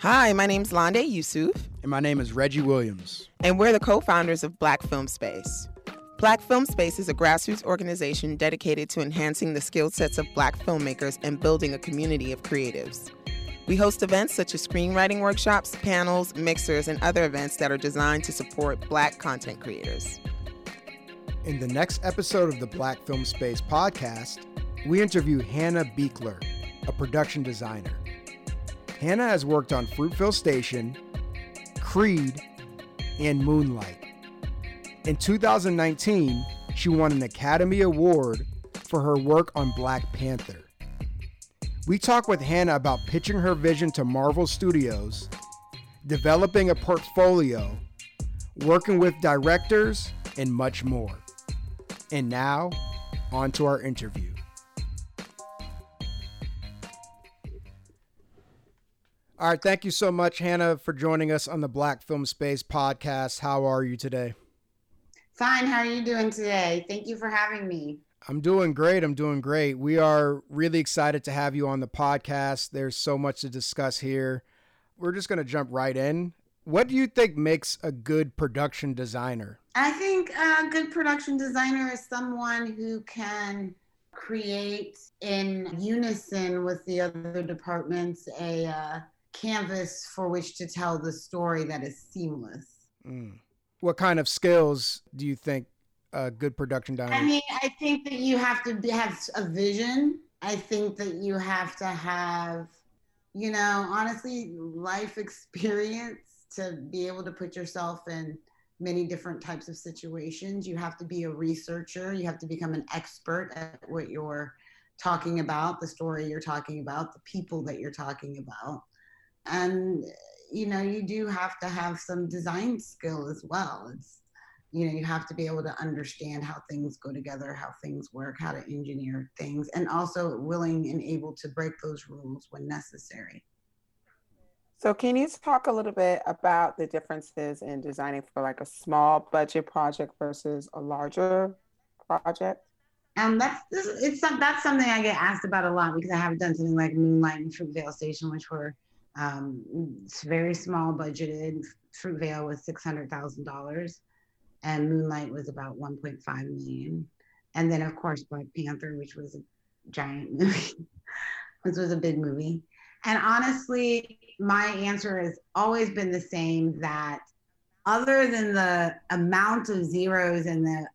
Hi, my name's Londe Yusuf. And my name is Reggie Williams. And we're the co founders of Black Film Space. Black Film Space is a grassroots organization dedicated to enhancing the skill sets of black filmmakers and building a community of creatives. We host events such as screenwriting workshops, panels, mixers, and other events that are designed to support black content creators. In the next episode of the Black Film Space podcast, we interview Hannah Beachler, a production designer. Hannah has worked on Fruitvale Station, Creed, and Moonlight. In 2019, she won an Academy Award for her work on Black Panther. We talk with Hannah about pitching her vision to Marvel Studios, developing a portfolio, working with directors, and much more. And now, on to our interview. All right, thank you so much, Hannah, for joining us on the Black Film Space podcast. How are you today? Fine. How are you doing today? Thank you for having me. I'm doing great. I'm doing great. We are really excited to have you on the podcast. There's so much to discuss here. We're just going to jump right in. What do you think makes a good production designer? I think a good production designer is someone who can create in unison with the other departments a uh, canvas for which to tell the story that is seamless. Mm what kind of skills do you think a good production designer? I mean, I think that you have to have a vision. I think that you have to have, you know, honestly, life experience to be able to put yourself in many different types of situations. You have to be a researcher. You have to become an expert at what you're talking about, the story you're talking about, the people that you're talking about. And you know, you do have to have some design skill as well. It's, you know, you have to be able to understand how things go together, how things work, how to engineer things, and also willing and able to break those rules when necessary. So, can you talk a little bit about the differences in designing for like a small budget project versus a larger project? And that's it's that's something I get asked about a lot because I haven't done something like Moonlight and Fruitvale Station, which were um, it's very small budgeted. Fruitvale was six hundred thousand dollars, and Moonlight was about one point five million. And then of course Black Panther, which was a giant movie, this was a big movie. And honestly, my answer has always been the same that other than the amount of zeros and the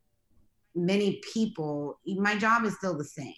many people, my job is still the same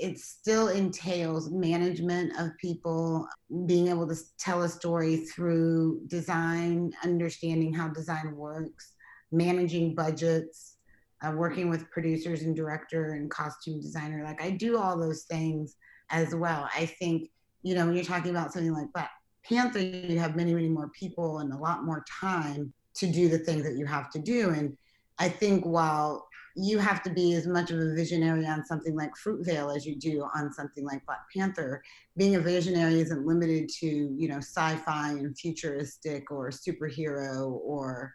it still entails management of people, being able to tell a story through design, understanding how design works, managing budgets, uh, working with producers and director and costume designer. Like I do all those things as well. I think, you know, when you're talking about something like Black Panther, you have many, many more people and a lot more time to do the things that you have to do. And I think while you have to be as much of a visionary on something like Fruitvale as you do on something like Black Panther. Being a visionary isn't limited to, you know, sci-fi and futuristic or superhero or,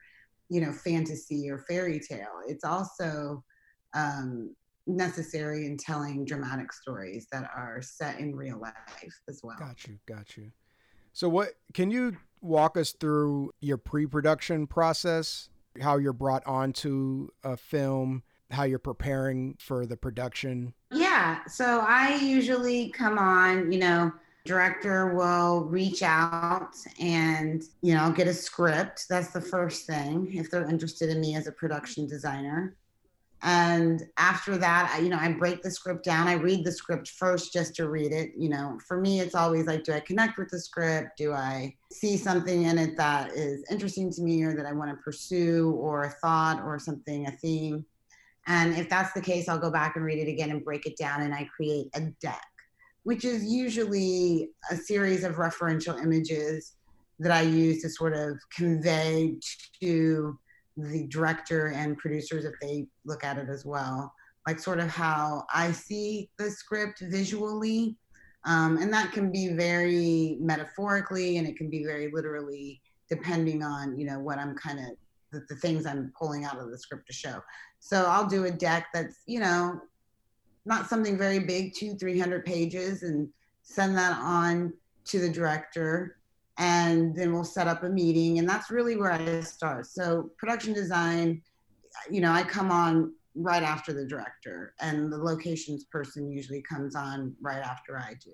you know, fantasy or fairy tale. It's also um, necessary in telling dramatic stories that are set in real life as well. Got you, got you. So what can you walk us through your pre-production process? How you're brought onto a film, how you're preparing for the production? Yeah. So I usually come on, you know, director will reach out and, you know, get a script. That's the first thing if they're interested in me as a production designer. And after that, I, you know, I break the script down. I read the script first just to read it. You know, for me, it's always like, do I connect with the script? Do I see something in it that is interesting to me or that I want to pursue or a thought or something, a theme? And if that's the case, I'll go back and read it again and break it down and I create a deck, which is usually a series of referential images that I use to sort of convey to the director and producers if they look at it as well, like sort of how I see the script visually. Um, and that can be very metaphorically and it can be very literally depending on you know what i'm kind of the, the things i'm pulling out of the script to show so I'll do a deck that's, you know, not something very big, two, 300 pages, and send that on to the director. and then we'll set up a meeting and that's really where i start so production design you know i come on right after the director and the locations person usually comes on right after i do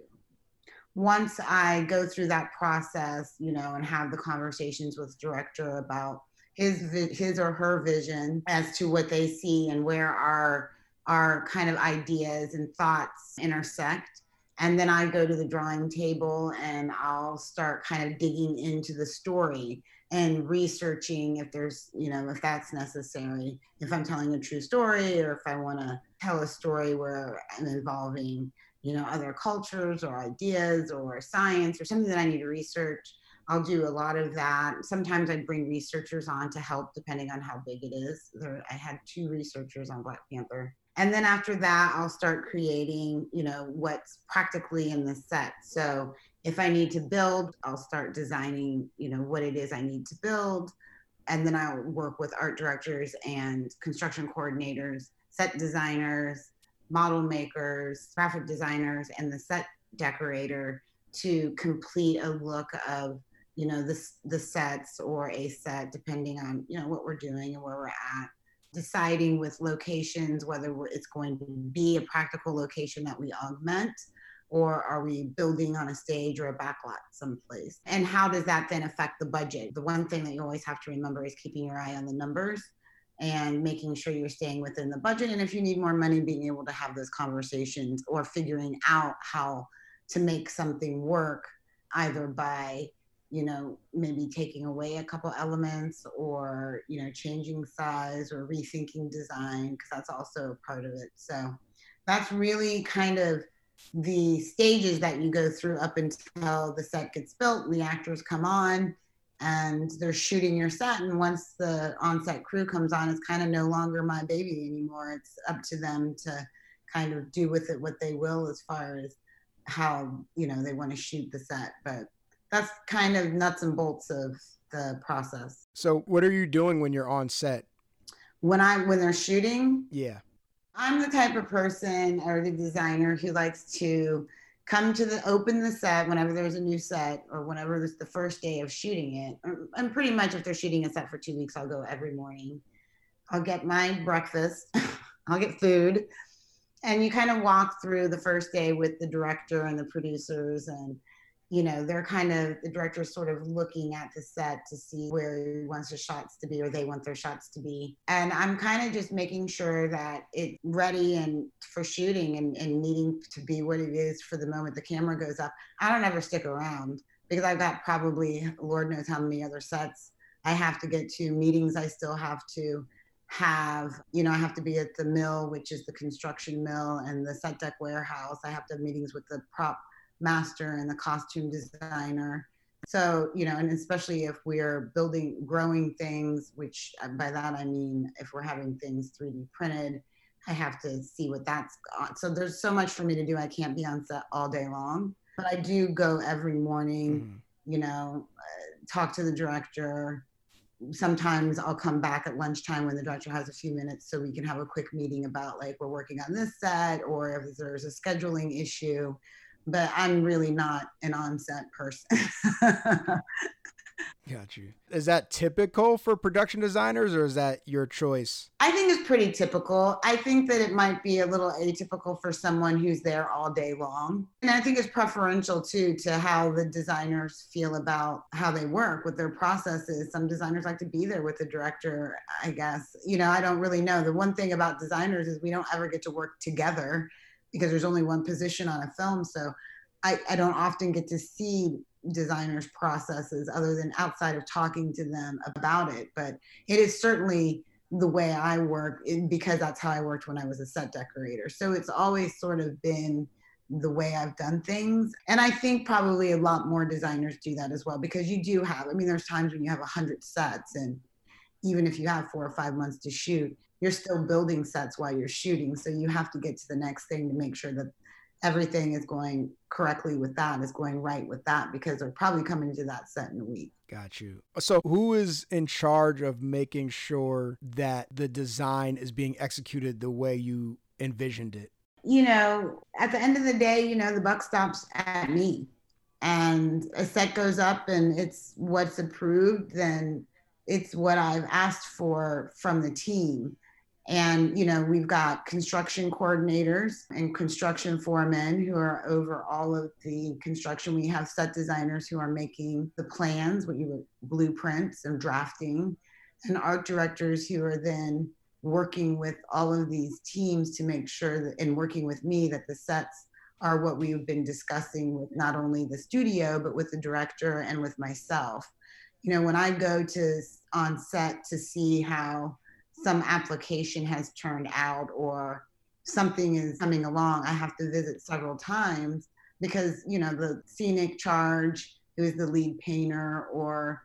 once i go through that process you know and have the conversations with director about his his or her vision as to what they see and where our our kind of ideas and thoughts intersect and then I go to the drawing table and I'll start kind of digging into the story and researching if there's, you know, if that's necessary, if I'm telling a true story or if I want to tell a story where I'm involving, you know, other cultures or ideas or science or something that I need to research. I'll do a lot of that. Sometimes I bring researchers on to help, depending on how big it is. There, I had two researchers on Black Panther and then after that i'll start creating you know what's practically in the set so if i need to build i'll start designing you know what it is i need to build and then i'll work with art directors and construction coordinators set designers model makers graphic designers and the set decorator to complete a look of you know the, the sets or a set depending on you know what we're doing and where we're at. Deciding with locations whether it's going to be a practical location that we augment or are we building on a stage or a backlot someplace? And how does that then affect the budget? The one thing that you always have to remember is keeping your eye on the numbers and making sure you're staying within the budget. And if you need more money being able to have those conversations or figuring out how to make something work either by you know, maybe taking away a couple elements or, you know, changing size or rethinking design, because that's also part of it. So that's really kind of the stages that you go through up until the set gets built, and the actors come on and they're shooting your set. And once the on-set crew comes on, it's kind of no longer my baby anymore. It's up to them to kind of do with it what they will as far as how, you know, they want to shoot the set. But that's kind of nuts and bolts of the process. So, what are you doing when you're on set? When I when they're shooting? Yeah. I'm the type of person or the designer who likes to come to the open the set whenever there's a new set or whenever it's the first day of shooting it. And pretty much if they're shooting a set for two weeks, I'll go every morning. I'll get my breakfast. I'll get food. And you kind of walk through the first day with the director and the producers and you know, they're kind of the director's sort of looking at the set to see where he wants the shots to be or they want their shots to be. And I'm kind of just making sure that it's ready and for shooting and, and needing to be what it is for the moment the camera goes up. I don't ever stick around because I've got probably Lord knows how many other sets I have to get to, meetings I still have to have, you know, I have to be at the mill, which is the construction mill and the set deck warehouse. I have to have meetings with the prop master and the costume designer. So, you know, and especially if we're building, growing things, which uh, by that I mean if we're having things 3D printed, I have to see what that's got. So there's so much for me to do. I can't be on set all day long, but I do go every morning, mm you know, uh, talk to the director. Sometimes I'll come back at lunchtime when the director has a few minutes so we can have a quick meeting about like we're working on this set or if there's a scheduling issue but I'm really not an on-set person. Got you. Is that typical for production designers or is that your choice? I think it's pretty typical. I think that it might be a little atypical for someone who's there all day long. And I think it's preferential too to how the designers feel about how they work, with their processes. Some designers like to be there with the director, I guess. You know, I don't really know. The one thing about designers is we don't ever get to work together because there's only one position on a film. So I, I don't often get to see designers' processes other than outside of talking to them about it. But it is certainly the way I work eh, because that's how I worked when I was a set decorator. So it's always sort of been the way I've done things. And I think probably a lot more designers do that as well because you do have, I mean, there's times when you have a hundred sets and even if you have four or five months to shoot, you're still building sets while you're shooting. So you have to get to the next thing to make sure that everything is going correctly with that, is going right with that, because they're probably coming to that set in a week. Got you. So, who is in charge of making sure that the design is being executed the way you envisioned it? You know, at the end of the day, you know, the buck stops at me and a set goes up and it's what's approved, then it's what I've asked for from the team. And, you know, we've got construction coordinators and construction foremen who are over all of the construction. We have set designers who are making the plans, what you would blueprints and drafting, and art directors who are then working with all of these teams to make sure that, and working with me, that the sets are what we've been discussing with not only the studio, but with the director and with myself. You know, when I go to on set to see how some application has turned out or something is coming along, I have to visit several times because, you know, the scenic charge, who is the lead painter or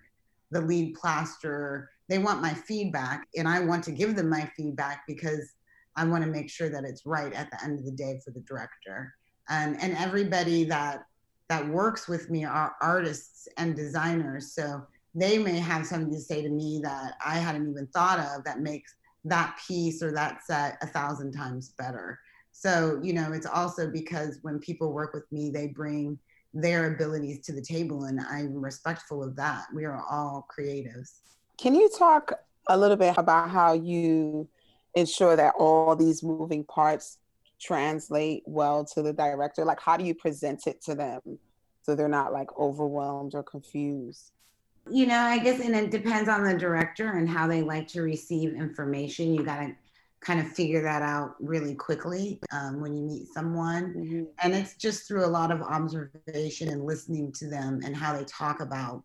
the lead plasterer, they want my feedback and I want to give them my feedback because I want to make sure that it's right at the end of the day for the director. And and everybody that that works with me are artists and designers. So they may have something to say to me that I hadn't even thought of that makes that piece or that set a thousand times better. So, you know, it's also because when people work with me, they bring their abilities to the table, and I'm respectful of that. We are all creatives. Can you talk a little bit about how you ensure that all these moving parts translate well to the director? Like, how do you present it to them so they're not like overwhelmed or confused? You know, I guess, and it depends on the director and how they like to receive information. You got to kind of figure that out really quickly um, when you meet someone. Mm-hmm. And it's just through a lot of observation and listening to them and how they talk about,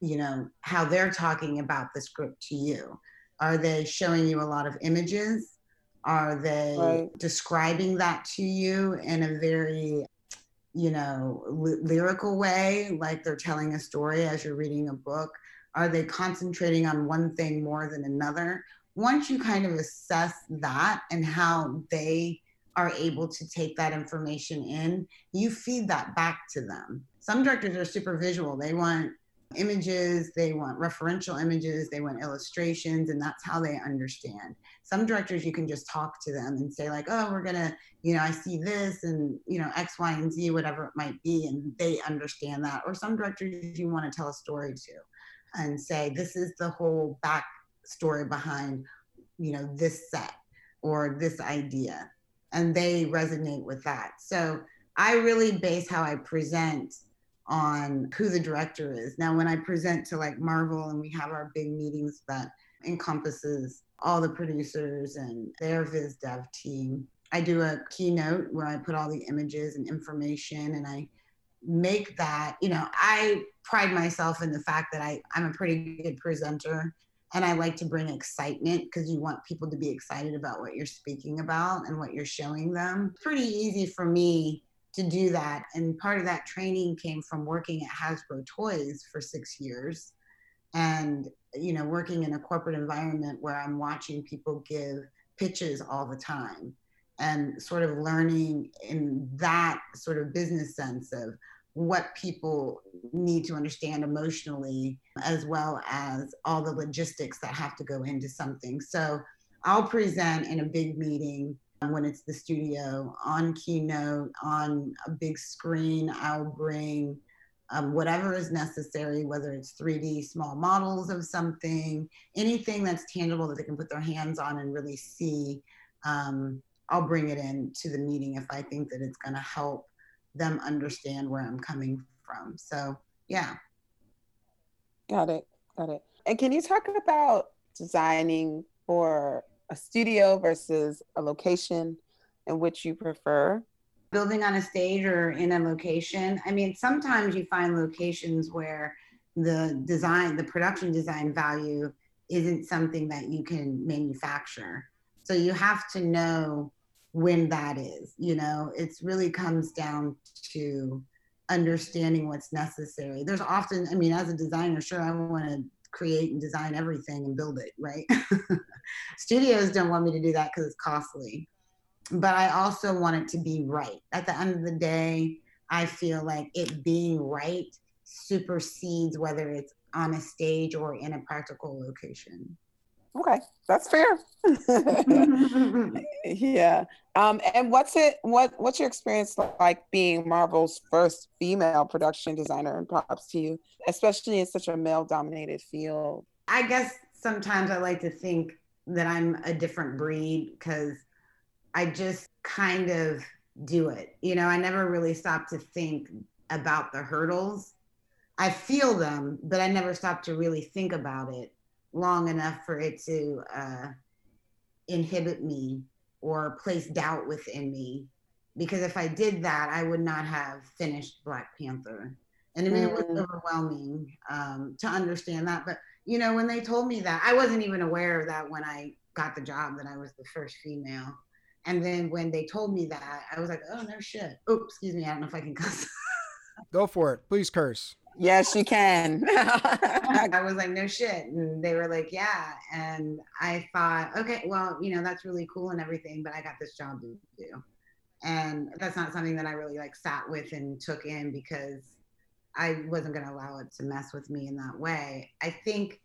you know, how they're talking about the script to you. Are they showing you a lot of images? Are they right. describing that to you in a very you know, lyrical way, like they're telling a story as you're reading a book? Are they concentrating on one thing more than another? Once you kind of assess that and how they are able to take that information in, you feed that back to them. Some directors are super visual. They want images, they want referential images, they want illustrations, and that's how they understand. Some directors, you can just talk to them and say, like, oh, we're gonna, you know, I see this and, you know, X, Y, and Z, whatever it might be, and they understand that. Or some directors, you wanna tell a story to and say, this is the whole back story behind, you know, this set or this idea. And they resonate with that. So I really base how I present on who the director is. Now, when I present to like Marvel and we have our big meetings that encompasses all the producers and their viz dev team, I do a keynote where I put all the images and information and I make that, you know, I pride myself in the fact that I, I'm a pretty good presenter and I like to bring excitement because you want people to be excited about what you're speaking about and what you're showing them. Pretty easy for me to do that. And part of that training came from working at Hasbro Toys for six years and, you know, working in a corporate environment where I'm watching people give pitches all the time and sort of learning in that sort of business sense of what people need to understand emotionally, as well as all the logistics that have to go into something. So I'll present in a big meeting when it's the studio on keynote on a big screen i'll bring um, whatever is necessary whether it's 3d small models of something anything that's tangible that they can put their hands on and really see um, i'll bring it in to the meeting if i think that it's going to help them understand where i'm coming from. So yeah. Got it got it. And can you talk about designing for a studio versus a location in which you prefer? Building on a stage or in a location. I mean, sometimes you find locations where the design, the production design value isn't something that you can manufacture. So you have to know when that is. You know, it really comes down to understanding what's necessary. There's often, I mean, as a designer, sure, I want to create and design everything and build it, right? Studios don't want me to do that because it's costly. But I also want it to be right. At the end of the day, I feel like it being right supersedes whether it's on a stage or in a practical location. Okay, that's fair. yeah. Um, and what's it? What What's your experience like being Marvel's first female production designer? And props to you, especially in such a male-dominated field. I guess sometimes I like to think that I'm a different breed because I just kind of do it. You know, I never really stop to think about the hurdles. I feel them, but I never stop to really think about it long enough for it to uh, inhibit me or place doubt within me. Because if I did that, I would not have finished Black Panther. And I mean, mm. it was mm. overwhelming um, to understand that. But, you know, when they told me that, I wasn't even aware of that when I got the job that I was the first female. And then when they told me that, I was like, oh, no shit. Oh, excuse me. I don't know if I can cuss. Go for it. Please curse. Yes, you can. I was like, no shit. And they were like, yeah. And I thought, okay, well, you know, that's really cool and everything, but I got this job to do. And that's not something that I really like sat with and took in because I wasn't going to allow it to mess with me in that way. I think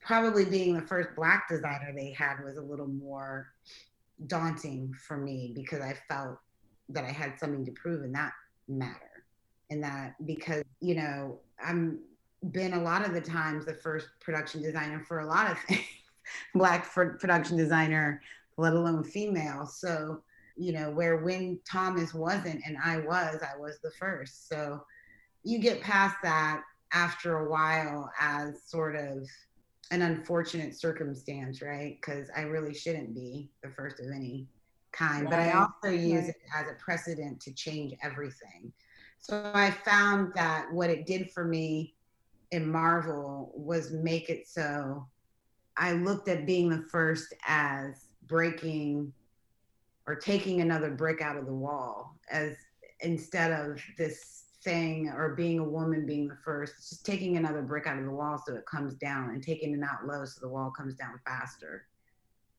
probably being the first black designer they had was a little more daunting for me because I felt that I had something to prove in that matter in that because you know i'm been a lot of the times the first production designer for a lot of things black for production designer let alone female so you know where when thomas wasn't and i was i was the first so you get past that after a while as sort of an unfortunate circumstance right because i really shouldn't be the first of any kind right. but i also use right. it as a precedent to change everything so I found that what it did for me in Marvel was make it so I looked at being the first as breaking or taking another brick out of the wall as instead of this thing or being a woman being the first, just taking another brick out of the wall so it comes down and taking it out low so the wall comes down faster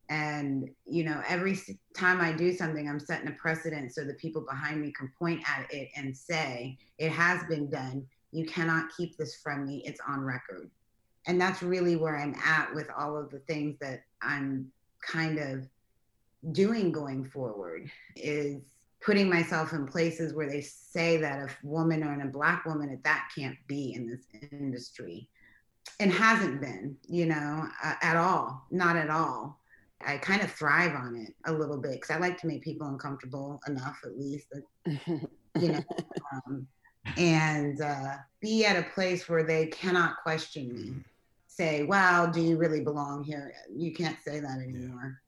and you know every time i do something i'm setting a precedent so the people behind me can point at it and say it has been done. You cannot keep this from me. It's on record. And that's really where i'm at with all of the things that i'm kind of doing going forward is putting myself in places where they say that a woman or a black woman at that can't be in this industry. And hasn't been you know uh, at all not at all I kind of thrive on it a little bit because I like to make people uncomfortable enough, at least, that, you know, um, and uh, be at a place where they cannot question me. Say, "Well, do you really belong here?" You can't say that anymore,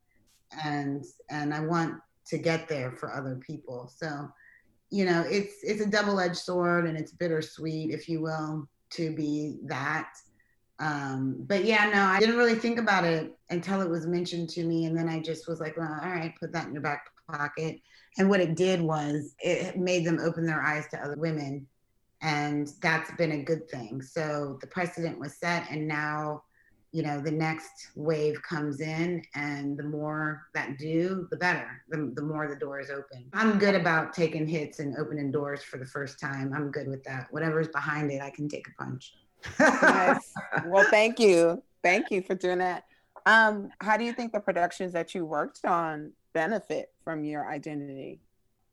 yeah. and and I want to get there for other people. So, you know, it's it's a double edged sword, and it's bittersweet, if you will, to be that um, but yeah, no, I didn't really think about it until it was mentioned to me. And then I just was like, well, all right, put that in your back pocket. And what it did was it made them open their eyes to other women. And that's been a good thing. So the precedent was set. And now, you know, the next wave comes in. And the more that do, the better, the, the more the doors open. I'm good about taking hits and opening doors for the first time. I'm good with that. Whatever's behind it, I can take a punch nice. Well, thank you. Thank you for doing that. Um, how do you think the productions that you worked on benefit from your identity?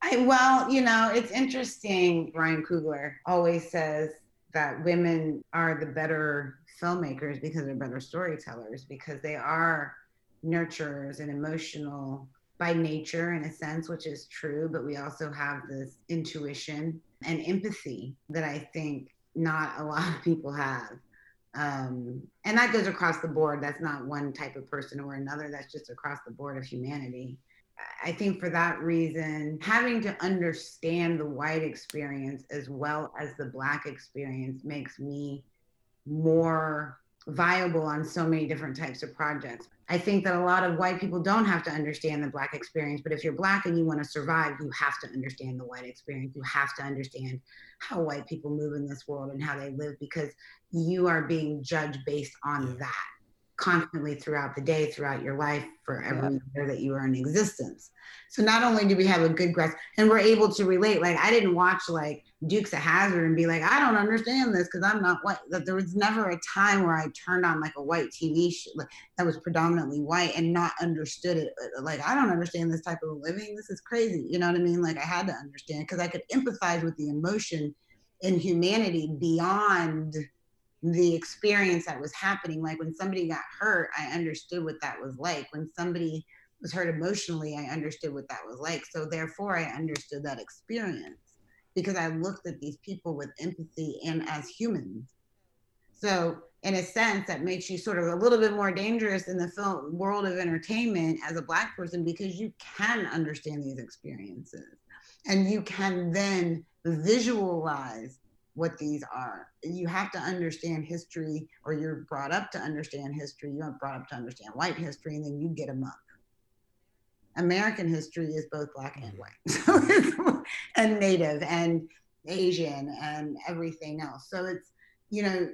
I, well, you know, it's interesting. Ryan Coogler always says that women are the better filmmakers because they're better storytellers because they are nurturers and emotional by nature in a sense, which is true, but we also have this intuition and empathy that I think not a lot of people have. Um, and that goes across the board. That's not one type of person or another. That's just across the board of humanity. I think for that reason, having to understand the white experience as well as the black experience makes me more viable on so many different types of projects. I think that a lot of white people don't have to understand the black experience, but if you're black and you want to survive, you have to understand the white experience. You have to understand how white people move in this world and how they live because you are being judged based on yeah. that constantly throughout the day, throughout your life, for every year that you are in existence. So not only do we have a good grasp, and we're able to relate. Like I didn't watch like Dukes of Hazzard and be like, I don't understand this because I'm not white. That there was never a time where I turned on like a white TV show that was predominantly white and not understood it. Uh, like I don't understand this type of living. This is crazy. You know what I mean? Like I had to understand because I could empathize with the emotion and humanity beyond the experience that was happening. Like when somebody got hurt, I understood what that was like. When somebody was hurt emotionally, I understood what that was like. So therefore, I understood that experience because I looked at these people with empathy and as humans. So in a sense, that makes you sort of a little bit more dangerous in the film world of entertainment as a black person because you can understand these experiences and you can then visualize what these are. You have to understand history, or you're brought up to understand history. You aren't brought up to understand white history, and then you get them up. American history is both black and white, and Native and Asian and everything else. So it's, you know,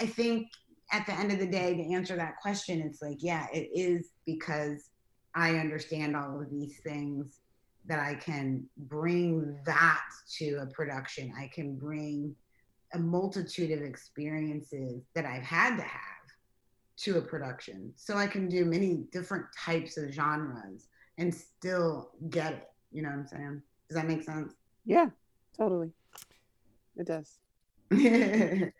I think at the end of the day, to answer that question, it's like, yeah, it is because I understand all of these things that I can bring that to a production. I can bring a multitude of experiences that I've had to have to a production. So I can do many different types of genres and still get it. You know what I'm saying? Does that make sense? Yeah, totally. It does.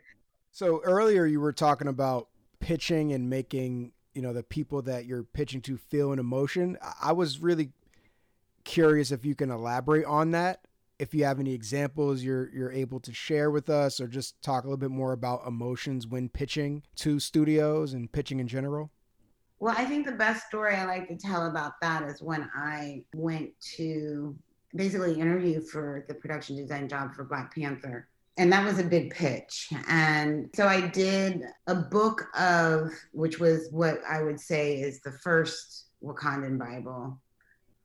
so earlier you were talking about pitching and making, you know, the people that you're pitching to feel an emotion. I was really curious if you can elaborate on that. If you have any examples you're you're able to share with us, or just talk a little bit more about emotions when pitching to studios and pitching in general. Well, I think the best story I like to tell about that is when I went to basically interview for the production design job for Black Panther. And that was a big pitch. And so I did a book of, which was what I would say is the first Wakandan Bible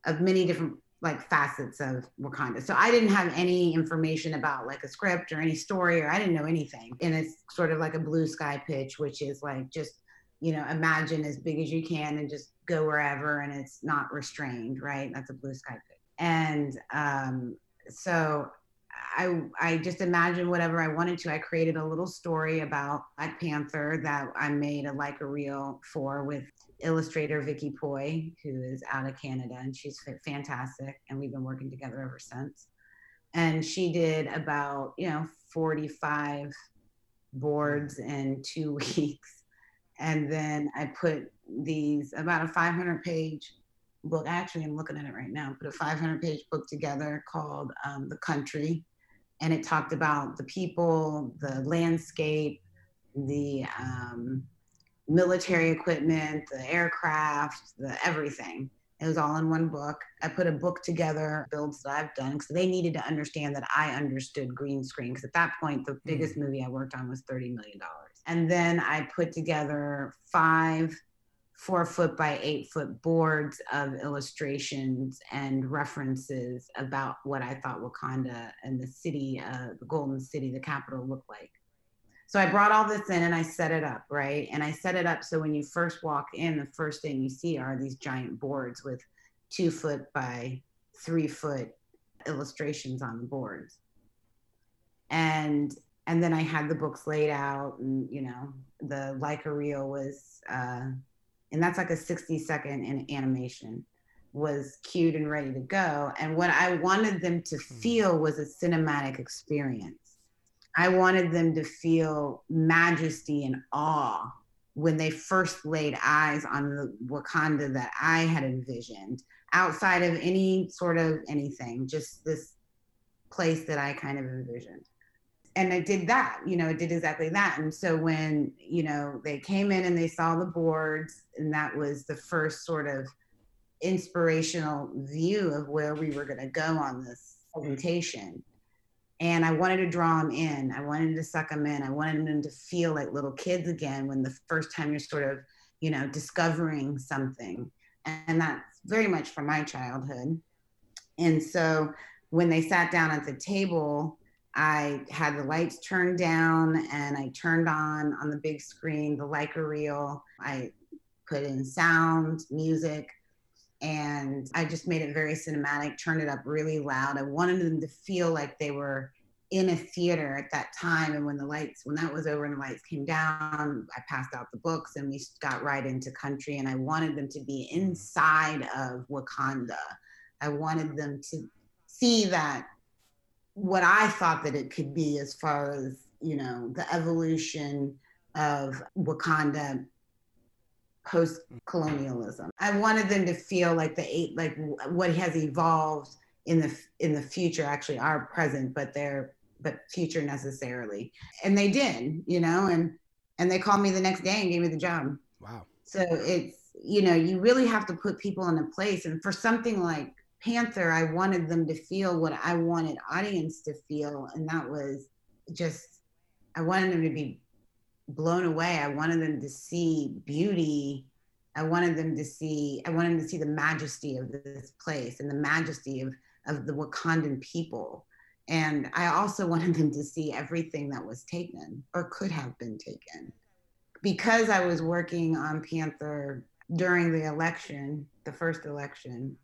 of many different like facets of Wakanda. So I didn't have any information about like a script or any story or I didn't know anything. And it's sort of like a blue sky pitch, which is like just, you know, imagine as big as you can and just go wherever and it's not restrained, right? That's a blue sky pitch. And um, so I I just imagined whatever I wanted to. I created a little story about Black Panther that I made a like a reel for with illustrator Vicky Poi, who is out of Canada, and she's fantastic. And we've been working together ever since. And she did about, you know, 45 boards in two weeks. And then I put these about a 500 page book. Actually, I'm looking at it right now. Put a 500 page book together called um, The Country. And it talked about the people, the landscape, the um, military equipment, the aircraft, the everything. It was all in one book. I put a book together, builds that I've done, because they needed to understand that I understood green screen. Because at that point, the biggest mm. movie I worked on was $30 million. And then I put together five four foot by eight foot boards of illustrations and references about what I thought Wakanda and the city, uh, the Golden City, the capital looked like. So I brought all this in and I set it up, right? And I set it up so when you first walk in, the first thing you see are these giant boards with two foot by three foot illustrations on the boards. And and then I had the books laid out and you know, the Leica reel was uh and that's like a 60 second in animation was cued and ready to go. And what I wanted them to hmm. feel was a cinematic experience I wanted them to feel majesty and awe when they first laid eyes on the Wakanda that I had envisioned, outside of any sort of anything, just this place that I kind of envisioned. And I did that, you know, it did exactly that. And so when, you know, they came in and they saw the boards, and that was the first sort of inspirational view of where we were going to go on this presentation and I wanted to draw them in. I wanted to suck them in. I wanted them to feel like little kids again when the first time you're sort of, you know, discovering something. And that's very much from my childhood. And so when they sat down at the table, I had the lights turned down and I turned on on the big screen the Leica reel. I put in sound, music, and I just made it very cinematic, turned it up really loud. I wanted them to feel like they were in a theater at that time. And when the lights, when that was over and the lights came down, I passed out the books and we got right into country. And I wanted them to be inside of Wakanda. I wanted them to see that what I thought that it could be as far as, you know, the evolution of Wakanda post colonialism. I wanted them to feel like the eight, like what has evolved in the in the future actually are present, but they're but future necessarily. And they did, you know, and and they called me the next day and gave me the job. Wow. So it's you know you really have to put people in a place, and for something like Panther, I wanted them to feel what I wanted audience to feel, and that was just I wanted them to be blown away. I wanted them to see beauty. I wanted them to see, I wanted them to see the majesty of this place and the majesty of, of the Wakandan people. And I also wanted them to see everything that was taken or could have been taken. Because I was working on Panther during the election, the first election,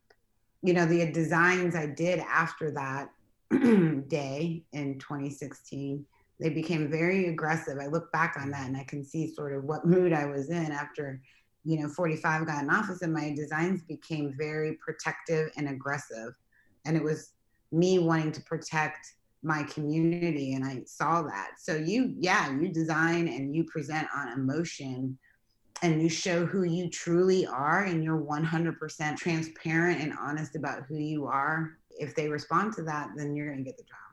you know, the designs I did after that day in 2016 they became very aggressive. I look back on mm. that and I can see sort of what mood I was in after, you know, 45 got in office and my designs became very protective and aggressive. And it was me wanting to protect my community and I saw that. So you yeah, you design and you present on emotion and you show who you truly are and you're 100% transparent and honest about who you are. If they respond to that, then you're going to get the job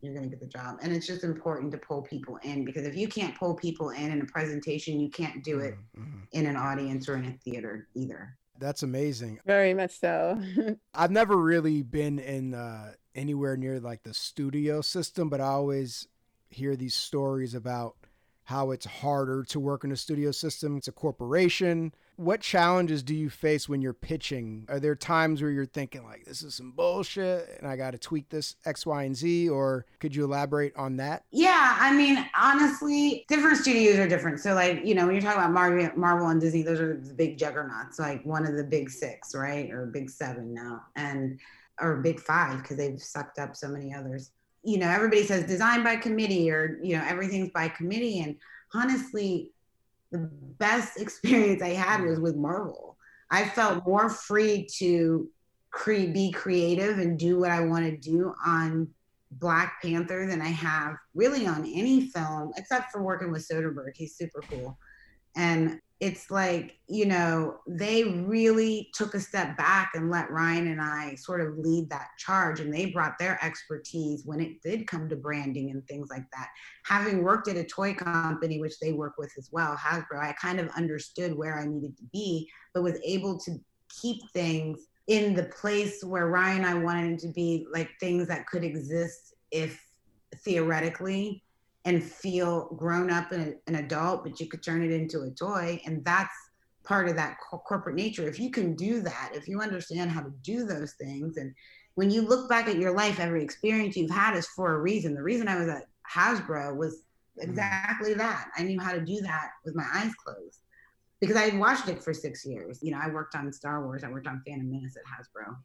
you're going to get the job. And it's just important to pull people in because if you can't pull people in in a presentation, you can't do it mm-hmm. in an audience or in a theater either. That's amazing. Very much so. I've never really been in uh, anywhere near like the studio system, but I always hear these stories about how it's harder to work in a studio system. It's a corporation what challenges do you face when you're pitching? Are there times where you're thinking like this is some bullshit and I got to tweak this X, Y, and Z? Or could you elaborate on that? Yeah, I mean, honestly, different studios are different. So like, you know, when you're talking about Marvel, Marvel and Disney, those are the big juggernauts, like one of the big six, right? Or big seven now. And or big five because they've sucked up so many others. You know, everybody says design by committee or, you know, everything's by committee. And honestly, the best experience I had was with Marvel. I felt more free to cre- be creative and do what I want to do on Black Panther than I have really on any film, except for working with Soderbergh. He's super cool. And it's like, you know, they really took a step back and let Ryan and I sort of lead that charge. And they brought their expertise when it did come to branding and things like that. Having worked at a toy company, which they work with as well, Hasbro, I kind of understood where I needed to be, but was able to keep things in the place where Ryan and I wanted them to be, like things that could exist if theoretically and feel grown up and an adult, but you could turn it into a toy. And that's part of that co- corporate nature. If you can do that, if you understand how to do those things, and when you look back at your life, every experience you've had is for a reason. The reason I was at Hasbro was mm. exactly that. I knew how to do that with my eyes closed because I had watched it for six years. You know, I worked on Star Wars, I worked on Phantom Menace at Hasbro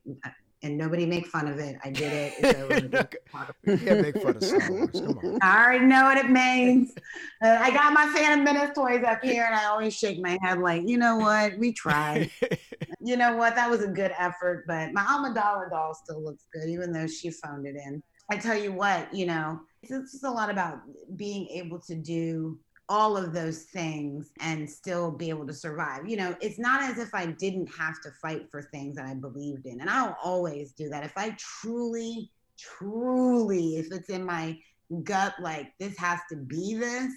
and nobody make fun of it. I did it. can't make fun of Star Wars. Come on. I already know what it means. Uh, I got my Phantom Menace toys up here, and I always shake my head like, you know what? We tried. you know what? That was a good effort, but my Amidala doll still looks good, even though she phoned it in. I tell you what, you know, it's, it's just a lot about being able to do all of those things and still be able to survive. You know, it's not as if I didn't have to fight for things that I believed in. And I'll always do that. If I truly, truly, if it's in my gut, like this has to be this,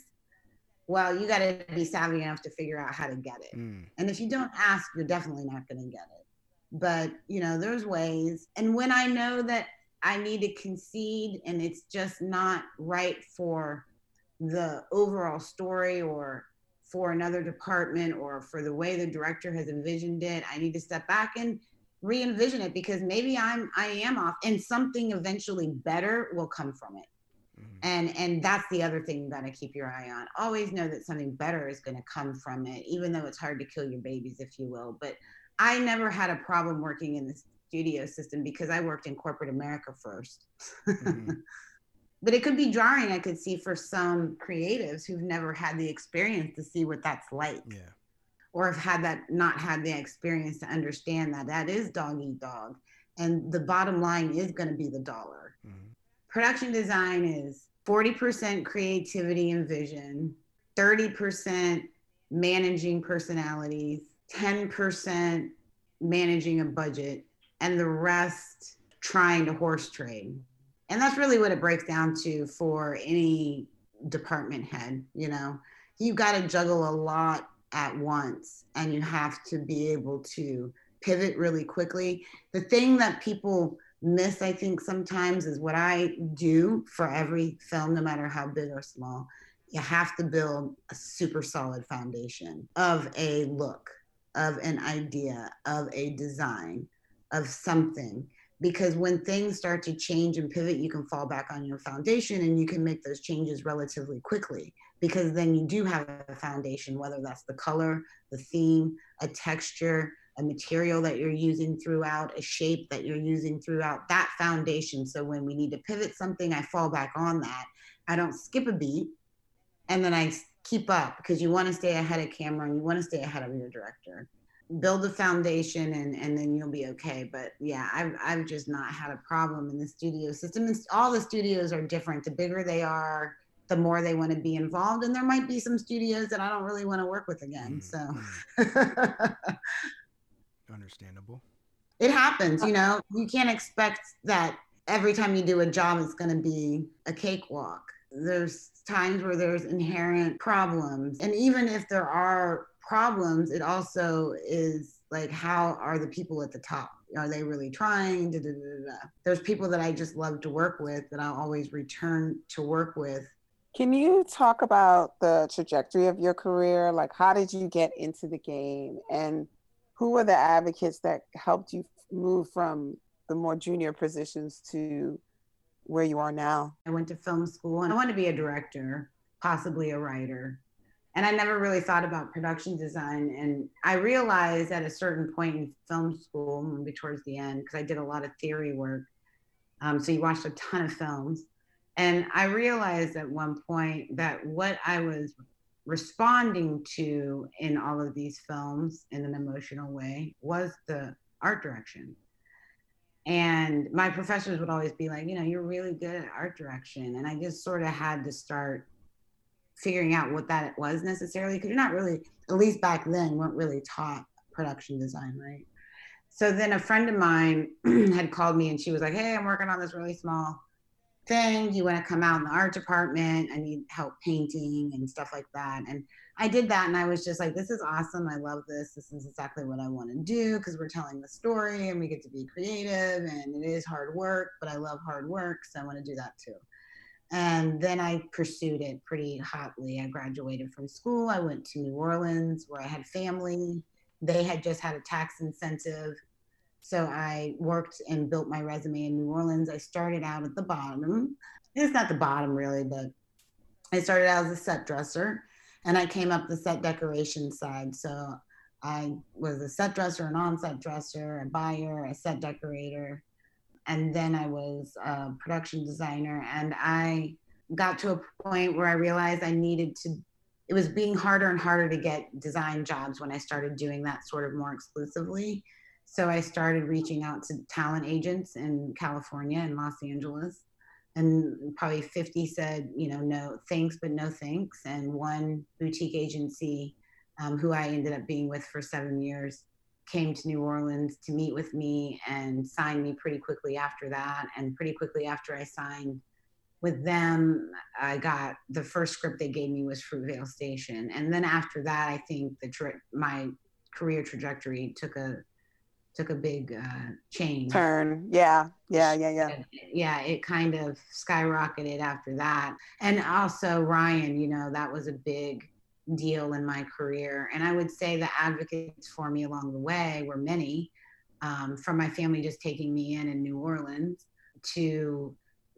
well, you got to be savvy enough to figure out how to get it. Mm. And if you don't ask, you're definitely not going to get it. But, you know, there's ways. And when I know that I need to concede and it's just not right for the overall story or for another department or for the way the director has envisioned it i need to step back and re-envision it because maybe i'm i am off and something eventually better will come from it Mm-hmm. And and that's the other thing you got to keep your eye on. Always know that something better is going to come from it, even though it's hard to kill your babies, if you will. But I never had a problem working in the studio system because I worked in corporate America 1st mm-hmm. but it could be jarring, I could see, for some creatives who've never had the experience to see what that's like. Yeah. Or have had that not had the experience to understand that that is dog eat dog. And the bottom line is going to be the dollar. Mm-hmm. Production design is 40% creativity and vision, 30% managing personalities, 10% managing a budget, and the rest trying to horse trade. And that's really what it breaks down to for any department head. You know, you've got to juggle a lot at once and you have to be able to pivot really quickly. The thing that people miss, I think, sometimes is what I do for every film, no matter how big or small. You have to build a super solid foundation of a look, of an idea, of a design, of something. Because when things start to change and pivot, you can fall back on your foundation and you can make those changes relatively quickly. Because then you do have a foundation, whether that's the color, the theme, a texture, a material that you're using throughout, a shape that you're using throughout, that foundation. So when we need to pivot something, I fall back on that. I don't skip a beat and then I keep up because you want to stay ahead of camera and you want to stay ahead of your director. Build a foundation and, and then you'll be okay. But yeah, I've, I've just not had a problem in the studio system. And all the studios are different. The bigger they are, the more they want to be involved. And there might be some studios that I don't really want to work with again. Mm-hmm. So understandable. It happens, you know. You can't expect that every time you do a job it's going to be a cakewalk. There's times where there's inherent problems. And even if there are problems, it also is like how are the people at the top? Are they really trying? Da, da, da, There's people that I just love to work with that I'll always return to work with. Can you talk about the trajectory of your career? Like, how did you get into the game? And who were the advocates that helped you move from the more junior positions to where you are now? I went to film school and I wanted to be a director, possibly a writer. And I never really thought about production design. And I realized at a certain point in film school, maybe towards the end, because I did a lot of theory work. Um, so you watched a ton of films. And I realized at one point that what I was responding to in all of these films in an emotional way was the art direction. And my professors would always be like, you know, you're really good at art direction. And I just sort of had to start figuring out what that was necessarily, because you're not really, at least back then, weren't really taught production design, right? So then a friend of mine had called me and she was like, hey, I'm working on this really small thing. You want to come out in the art department? I need help painting and stuff like that. And I did that and I was just like, this is awesome. I love this. This is exactly what I want to do because we're telling the story and we get to be creative and it is hard work, but I love hard work. So I want to do that too. And then I pursued it pretty hotly. I graduated from school. I went to New Orleans where I had family. They had just had a tax incentive so I worked and built my resume in New Orleans. I started out at the bottom. It's not the bottom really, but I started out as a set dresser and I came up the set decoration side. So I was a set dresser, an on-set dresser, a buyer, a set decorator, and then I was a production designer. And I got to a point where I realized I needed to. It was being harder and harder to get design jobs when I started doing that sort of more exclusively. So I started reaching out to talent agents in California and Los Angeles. And probably 50 said, you know, no thanks, but no thanks. And one boutique agency, um, who I ended up being with for seven years, came to New Orleans to meet with me and signed me pretty quickly after that. And pretty quickly after I signed with them, I got the first script they gave me was Fruitvale Station. And then after that, I think the tra- my career trajectory took a took a big uh, change. Turn. Yeah. Yeah. Yeah. Yeah. Yeah. It kind of skyrocketed after that. And also, Ryan, you know, that was a big deal in my career. And I would say the advocates for me along the way were many, um, from my family just taking me in in New Orleans to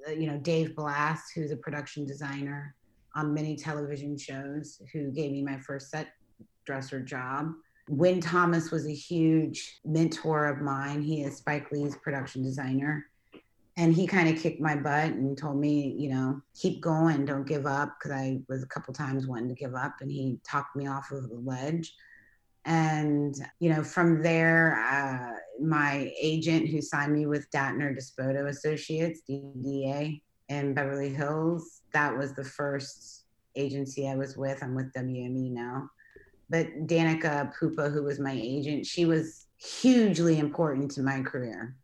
uh, you know, Dave Blass, who's a production designer on many television shows, who gave me my first set dresser job. Wynn Thomas was a huge mentor of mine. He is Spike Lee's production designer. And he kind of kicked my butt and told me, you know, keep going, don't give up. Cause I was a couple times wanting to give up and he talked me off of the ledge. And, you know, from there, uh, my agent who signed me with Dattner Dispoto Associates, DDA, in Beverly Hills, that was the first agency I was with. I'm with WME now. But Danica Pupa, who was my agent, she was hugely important to my career.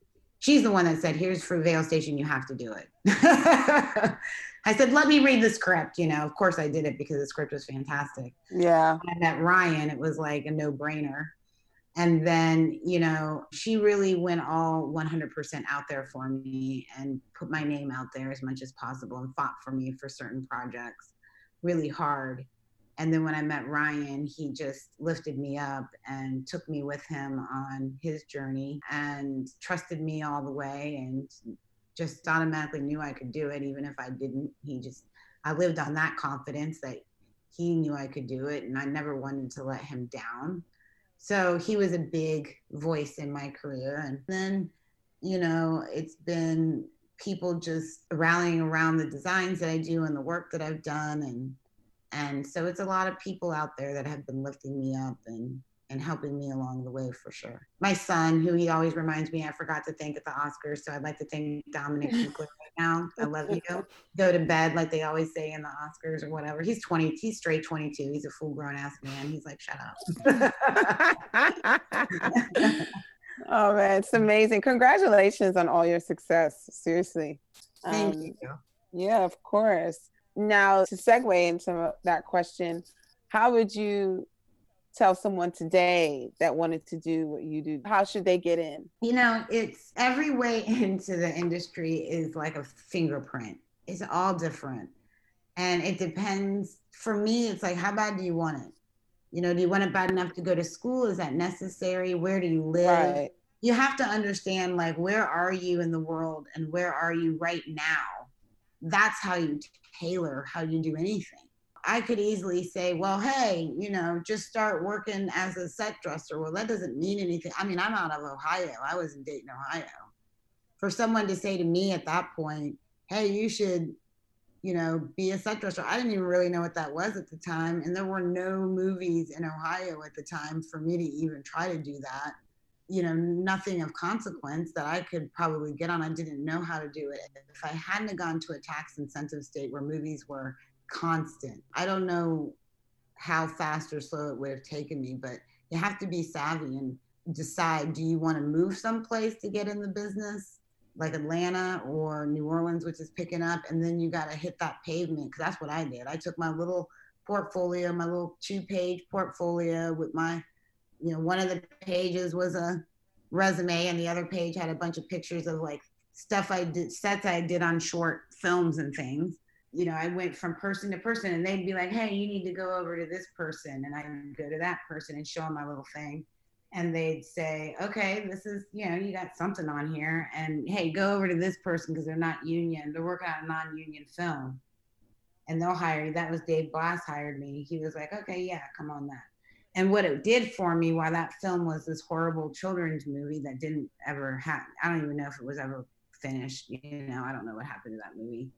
She's the one that said, Here's Fruitvale Station, you have to do it. I said, Let me read the script. You know, of course I did it because the script was fantastic. Yeah. I met Ryan, it was like a no brainer. And then, you know, she really went all 100% out there for me and put my name out there as much as possible and fought for me for certain projects really hard. And then when I met Ryan, he just lifted me up and took me with him on his journey and trusted me all the way and just automatically knew I could do it, even if I didn't. He just, I lived on that confidence that he knew I could do it. And I never wanted to let him down. So he was a big voice in my career. And then, you know, it's been people just rallying around the designs that I do and the work that I've done and and so it's a lot of people out there that have been lifting me up and and helping me along the way for sure. My son, who he always reminds me I forgot to thank at the Oscars, so I'd like to thank Dominic right now. I love you. Go to bed like they always say in the Oscars or whatever. He's 20, he's straight 22. He's a full grown ass man. He's like, shut up. oh man, it's amazing. Congratulations on all your success. Seriously. Thank um, you. Yeah, of course. Now, to segue into that question, how would you tell someone today that wanted to do what you do? How should they get in? You know, it's every way into the industry is like a fingerprint. It's all different. And it depends. For me, it's like, how bad do you want it? You know, do you want it bad enough to go to school? Is that necessary? Where do you live? Right. You have to understand, like, where are you in the world and where are you right now? That's how you tailor how you do anything. I could easily say, well, hey, you know, just start working as a set dresser. Well, that doesn't mean anything. I mean, I'm out of Ohio. I was in Dayton, Ohio. For someone to say to me at that point, hey, you should, you know, be a set dresser. I didn't even really know what that was at the time. And there were no movies in Ohio at the time for me to even try to do that you know, nothing of consequence that I could probably get on. I didn't know how to do it. If I hadn't gone to a tax incentive state where movies were constant, I don't know how fast or slow it would have taken me, but you have to be savvy and decide do you want to move someplace to get in the business like Atlanta or New Orleans, which is picking up, and then you got to hit that pavement because that's what I did. I took my little portfolio, my little two page portfolio with my you know, one of the pages was a resume and the other page had a bunch of pictures of like stuff I did, sets I did on short films and things. You know, I went from person to person and they'd be like, hey, you need to go over to this person. And I'd go to that person and show them my little thing. And they'd say, okay, this is, you know, you got something on here. And hey, go over to this person because they're not union. They're working on a non union film. And they'll hire you. That was Dave Blass hired me. He was like, okay, yeah, come on that and what it did for me while that film was this horrible children's movie that didn't ever happen i don't even know if it was ever finished you know i don't know what happened to that movie.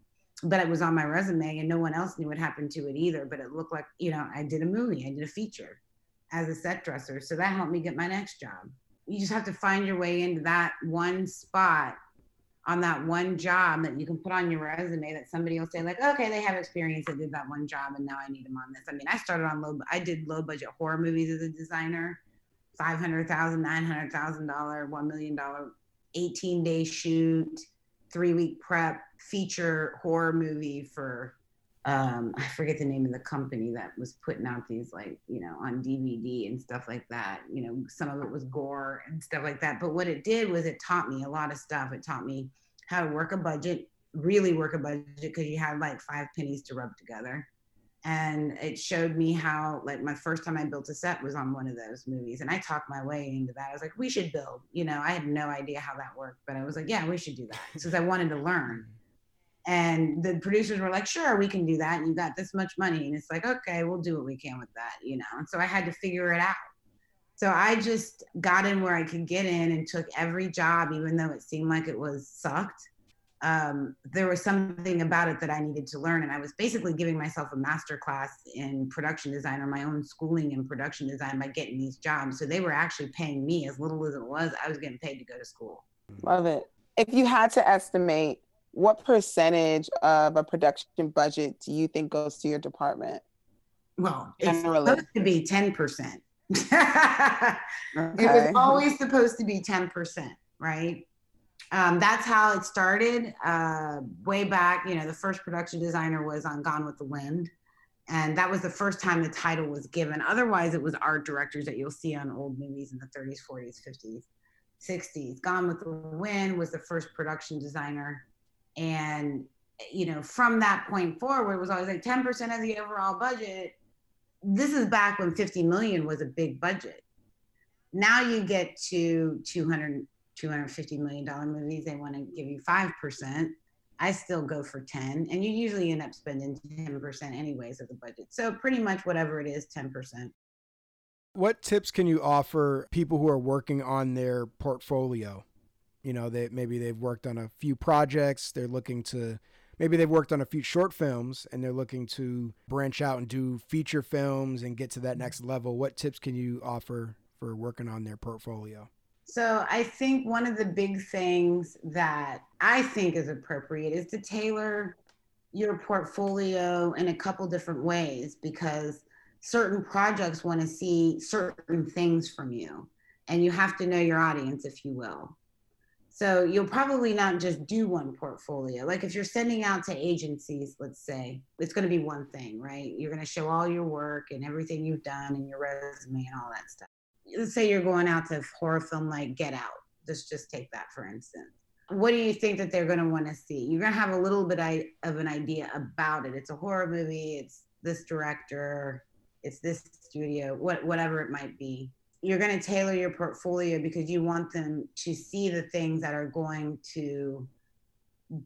But it was on my resume and no one else knew what happened to it either but it looked like you know i did a movie i did a feature as a set dresser. So that helped me get my next job. You just have to find your way into that one spot on that one job that you can put on your resume that somebody will say like okay they have experience they did that one job and now i need them on this. I mean i started on low i did low budget horror movies as a designer. 500000 900000 dollar one million dollar 18 day shoot three week prep feature horror movie for um, I forget the name of the company that was putting out these like, you know, on DVD and stuff like that. You know, some of it was gore and stuff like that. But what it did was it taught me a lot of stuff. It taught me how to work a budget, really work a budget because you had like five pennies to rub together. And it showed me how, like, my first time I built a set was on one of those movies. And I talked my way into that. I was like, we should build. You know, I had no idea how that worked, but I was like, yeah, we should do that because I wanted to learn And the producers were like, sure, we can do that. And you got this much money. And it's like, okay, we'll do what we can with that, you know? And so I had to figure it out. So I just got in where I could get in and took every job, even though it seemed like it was sucked. Um, there was something about it that I needed to learn. And I was basically giving myself a master class in production design or my own schooling in production design by getting these jobs. So they were actually paying me as little as it was. I was getting paid to go to school. Love it. If you had to estimate what percentage of a production budget do you think goes to your department? Well, it's Generally. supposed to be 10%. okay. It was always supposed to be 10%, right? Um, that's how it started. Uh, way back, you know, the first production designer was on Gone with the Wind. And that was the first time the title was given. Otherwise, it was art directors that you'll see on old movies in the 30s, 40s, 50s, 60s. Gone with the Wind was the first production designer and you know from that point forward it was always like 10% of the overall budget. This is back when 50 million was a big budget. Now you get to 200 250 million dollar movies they want to give you 5% i still go for 10 and you usually end up spending 10% anyways of the budget. So pretty much whatever it is 10% what tips can you offer people who are working on their portfolio you know they maybe they've worked on a few projects they're looking to maybe they've worked on a few short films and they're looking to branch out and do feature films and get to that next level. What tips can you offer for working on their portfolio? So i think one of the big things that i think is appropriate is to tailor your portfolio in a couple different ways because certain projects want to see certain things from you and you have to know your audience if you will so you'll probably not just do one portfolio. Like if you're sending out to agencies, let's say, it's going to be one thing, right? You're going to show all your work and everything you've done and your resume and all that stuff. Let's say you're going out to a horror film like Get Out. Let's just take that for instance. What do you think that they're going to want to see? You're going to have a little bit of an idea about it. It's a horror movie. It's this director. It's this studio. What whatever it might be you're going to tailor your portfolio because you want them to see the things that are going to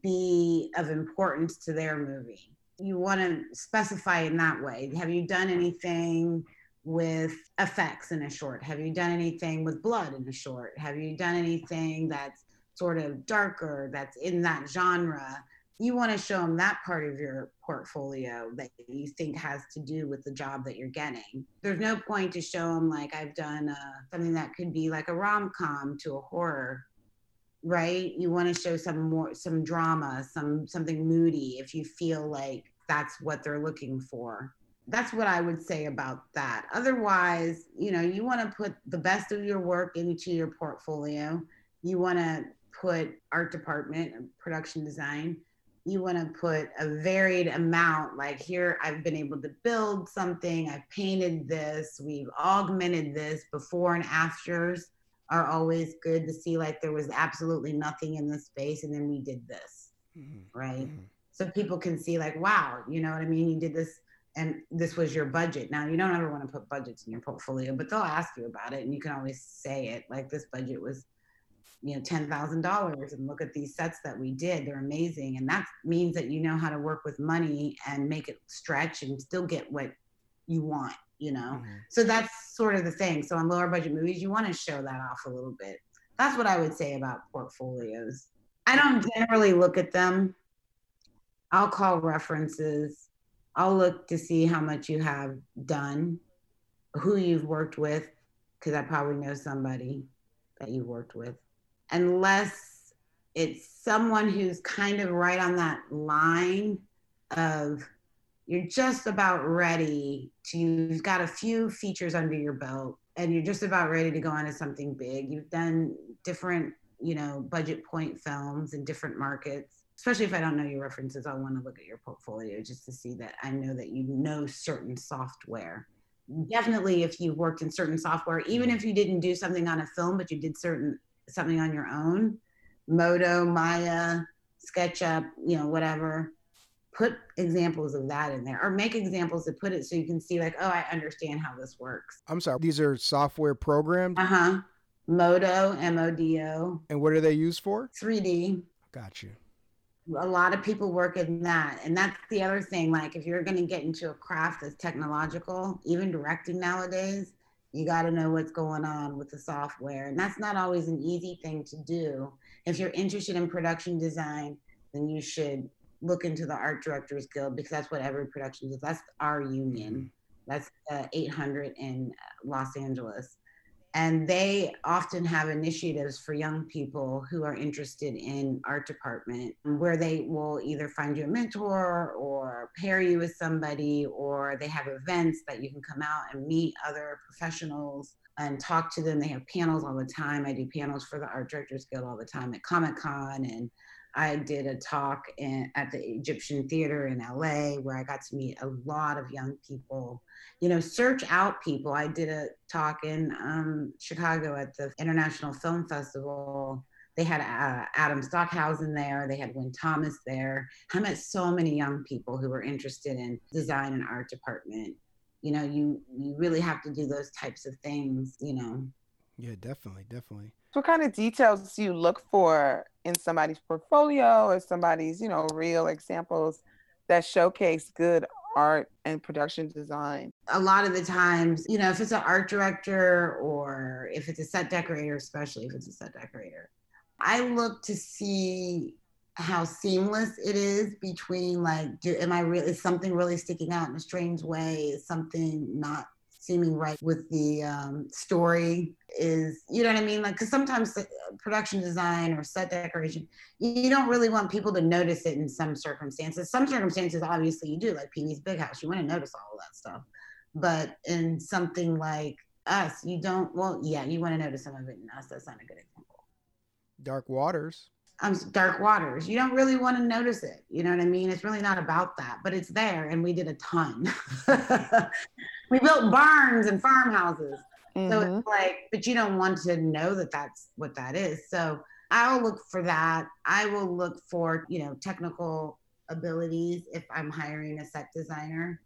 be of importance to their movie. You want to specify in that way. Have you done anything with effects in a short? Have you done anything with blood in a short? Have you done anything that's sort of darker, that's in that genre? You want to show them that part of your portfolio that you think has to do with the job that you're getting. There's no point to show them like I've done uh, something that could be like a rom com to a horror, right? You want to show some more, some drama, some something moody if you feel like that's what they're looking for. That's what I would say about that. Otherwise, you know, you want to put the best of your work into your portfolio. You want to put art department, production design you want to put a varied amount like here i've been able to build something i've painted this we've augmented this before and afters are always good to see like there was absolutely nothing in the space and then we did this mm-hmm. right mm-hmm. so people can see like wow you know what i mean you did this and this was your budget now you don't ever want to put budgets in your portfolio but they'll ask you about it and you can always say it like this budget was you know ten thousand dollars and look at these sets that we did they're amazing. And that means that you know how to work with money and make it stretch and still get what you want you know? Mm-hmm. so that's sort of the thing. So on lower budget movies you want to show that off a little bit. That's what i would say about portfolios. I don't generally look at them. I'll call references. I'll look to see how much you have done who you've worked with because i probably know somebody that you worked with unless it's someone who's kind of right on that line of you're just about ready to you've got a few features under your belt and you're just about ready to go on to something big. You've done different you know budget point films in different markets especially if i don't know your references i want to look at your portfolio just to see that i know that you know certain software. Definitely if you worked in certain software even mm-hmm. if you didn't do something on a film but you did certain something on your own, Modo, Maya, SketchUp, you know, whatever. Put examples of that in there or make examples to put it so you can see, like, oh, I understand how this works. I'm sorry, these are software programs? Uh huh. Modo, M O D O. And what are they used for? 3D. Got you. a lot of people work in that and that's the other thing like if you're going to get into a craft that's technological even directing nowadays you got to know what's going on with the software. And that's not always an easy thing to do. If you're interested in production design then you should look into the art directors guild because that's what every production is that's our union. That's uh, 800 in los angeles and they often have initiatives for young people who are interested in art department where they will either find you a mentor or pair you with somebody or they have events that you can come out and meet other professionals and talk to them. They have panels all the time. I do panels for the art directors guild all the time at comic-con and I did a talk in, at the Egyptian Theater in LA where I got to meet a lot of young people. You know, search out people. I did a talk in um, Chicago at the International Film Festival. They had uh, Adam Stockhausen there. They had Wynn Thomas there. I met so many young people who were interested in design and art department. You know, you you really have to do those types of things. You know. Yeah, definitely, definitely. What kind of details do you look for in somebody's portfolio or somebody's, you know, real examples that showcase good art and production design? A lot of the times, you know, if it's an art director or if it's a set decorator, especially if it's a set decorator, I look to see how seamless it is between like do am i really is something really sticking out in a strange way is something not seeming right with the um, story is you know what i mean like because sometimes production design or set decoration you don't really want people to notice it in some circumstances some circumstances obviously you do like pee-wee's big house you want to notice all of that stuff but in something like us you don't well yeah you want to notice some of it in us that's not a good example dark waters um, dark waters. You don't really want to notice it. You know what I mean? It's really not about that, but it's there, and we did a ton. we built barns and farmhouses. Mm-hmm. So it's mm-hmm. like, but you don't want to know that that's what that is. So I'll look for that. I will look for, you know, technical abilities if I'm hiring a set designer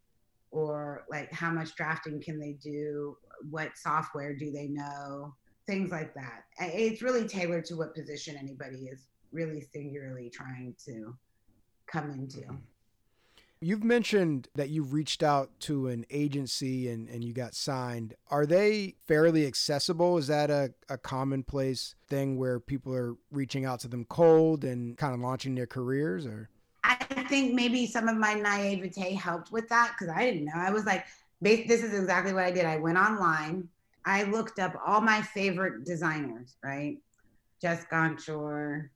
or like how much drafting can they do? What software do they know? Things like that. It's really tailored to what position anybody is really singularly trying to come into. You've mentioned that you've reached out to an agency and, and you got signed. Are they fairly accessible? Is that a, a commonplace thing where people are reaching out to them cold and kind of launching their careers or? I think maybe some of my naivete helped with that because I didn't know. I was like, this is exactly what I did. I went online. I looked up all my favorite designers, right? Jess Gonchor,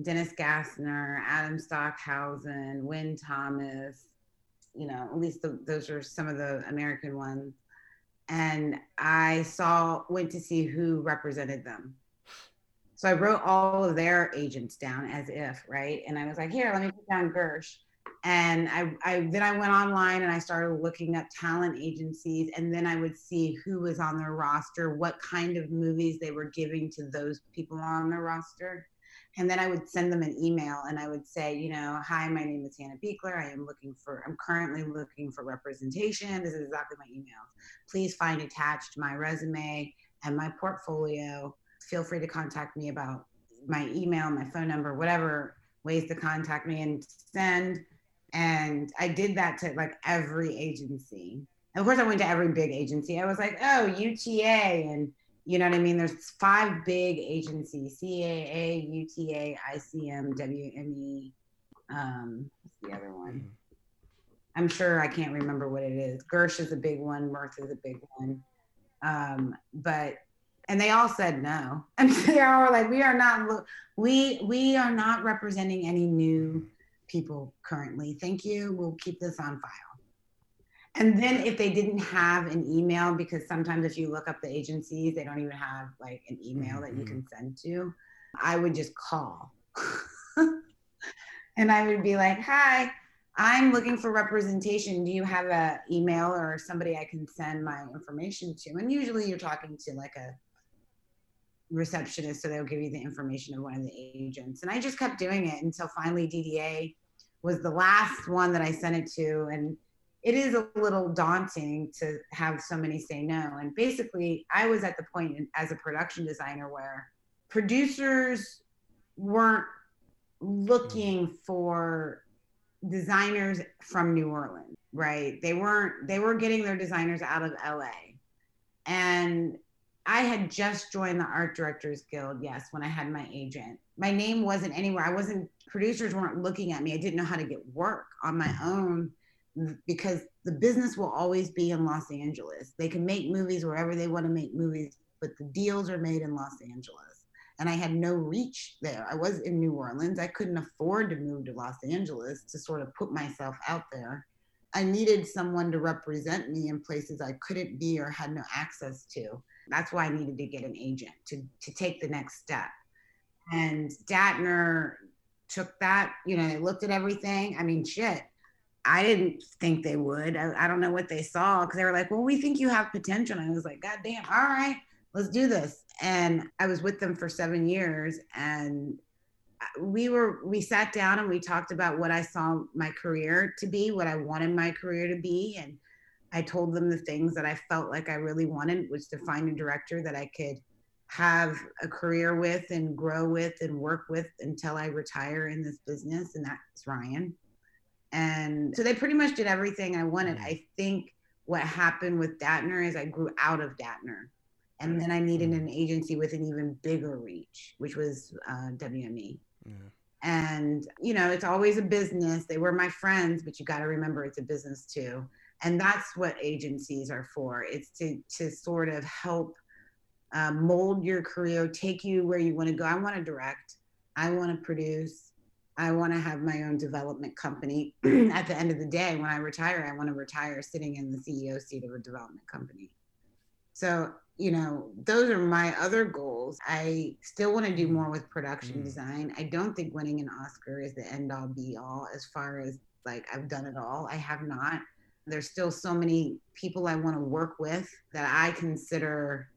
Dennis Gassner, Adam Stockhausen, Wynn Thomas, you know, at least the, those are some of the American ones. And I saw, went to see who represented them. So I wrote all of their agents down as if, right? And I was like, here, let me put down Gersh. And I, I then I went online and I started looking up talent agencies, and then I would see who was on their roster, what kind of movies they were giving to those people on their roster and then I would send them an email and I would say, you know, hi, my name is Hannah Beachler. I am looking for, I'm currently looking for representation. This is exactly my email. Please find attached my resume and my portfolio. Feel free to contact me about my email, my phone number, whatever ways to contact me and send. And I did that to like every agency. And of course, I went to every big agency. I was like, oh, UTA and you know what I mean? There's five big agencies: CAA, UTA, ICM, WME. Um, what's the other one? Mm-hmm. I'm sure I can't remember what it is. Gersh is a big one. Mirth is a big one. Um, but and they all said no. I mean, they all were like, "We are not. We we are not representing any new people currently. Thank you. We'll keep this on file." And then if they didn't have an email, because sometimes if you look up the agencies, they don't even have like an email mm-hmm. that you can mm-hmm. send to, I would just call. and I would be like, hi, I'm looking for representation. Do you have an email or somebody I can send my information to? And usually you're talking to like a receptionist, so they'll give you the information of one of the agents. And I just kept doing it until finally DDA was the last one that I sent it to. And it is a little daunting to have so many say no. And basically, I was at the point as a production designer where producers weren't looking mm-hmm. for designers from New Orleans, right? They weren't, they were getting their designers out of LA. And I had just joined the Art Directors Guild, yes, when I had my agent. My name wasn't anywhere. I wasn't, producers weren't looking at me. I didn't know how to get work on my own because the business will always be in Los Angeles. They can make movies wherever they want to make movies, but the deals are made in Los Angeles. And I had no reach there. I was in New Orleans. I couldn't afford to move to Los Angeles to sort of put myself out there. I needed someone to represent me in places I couldn't be or had no access to. That's why I needed to get an agent to, to take the next step. And Dattner took that, you know, they looked at everything. I mean, shit, I didn't think they would. I, I don't know what they saw because they were like, well, we think you have potential. And I was like, God damn, all right, let's do this. And I was with them for seven years and we were we sat down and we talked about what I saw my career to be, what I wanted my career to be. And I told them the things that I felt like I really wanted, was to find a director that I could have a career with and grow with and work with until I retire in this business. And that's Ryan. And so they pretty much did everything I wanted. Mm. I think what happened with Dattner is I grew out of Dattner. And then I needed mm. an agency with an even bigger reach, which was uh, WME. Yeah. And, you know, it's always a business. They were my friends, but you got to remember it's a business too. And that's what agencies are for. It's to, to sort of help uh, mold your career, take you where you want to go. I want to direct, I want to produce, I want to have my own development company. At the end of the day, when I retire, I want to retire sitting in the CEO seat of a development company. So, you know, those are my other goals. I still want to do more with production mm. design. I don't think winning an Oscar is the end all be all as far as like I've done it all. I have not. There's still so many people I want to work with that I consider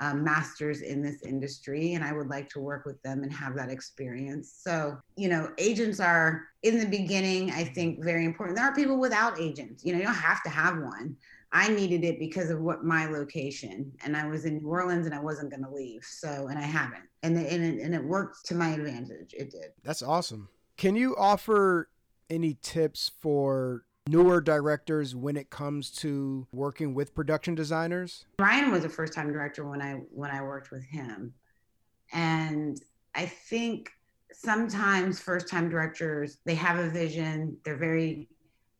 um, masters in this industry and I would like to work with them and have that experience. So, you know, agents are in the beginning, I think, very important. There are people without agents, you know, you don't have to have one. I needed it because of what my location, and I was in New Orleans, and I wasn't going to leave. So, and I haven't, and it, and it, and it worked to my advantage. It did. That's awesome. Can you offer any tips for newer directors when it comes to working with production designers? Ryan was a first time director when I when I worked with him. And I think sometimes first time directors they have a vision, they're very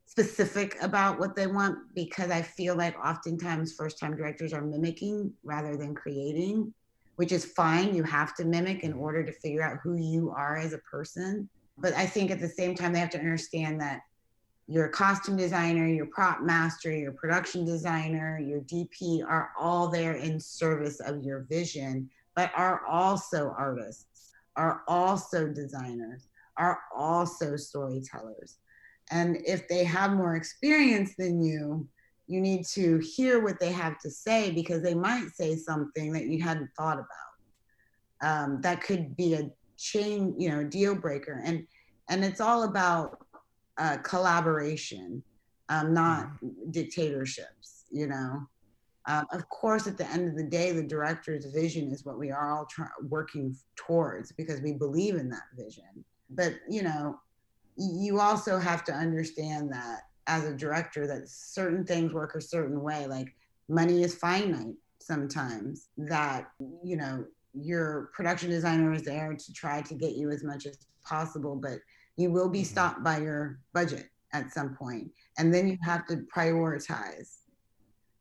specific about what they want because I feel like oftentimes first time directors are mimicking rather than creating, which is fine. You have to mimic in order to figure out who you are as a person. But I think at the same time, they have to understand that your costume designer, your prop master, your production designer, your DP are all there in service of your vision, but are also artists, are also designers, are also storytellers. And if they have more experience than you, you need to hear what they have to say because they might say something that you hadn't thought about. Um, that could be a chain, you know, deal breaker. And and it's all about uh, collaboration, um, not mm-hmm. dictatorships, you know. Um, of course, at the end of the day, the director's vision is what we are all try- working towards because we believe in that vision. But, you know, you also have to understand that as a director, that certain things work a certain way. Like money is finite sometimes, that, you know, your production designer is there to try to get you as much as possible, but you will be mm-hmm. stopped by your budget at some point and then you have to prioritize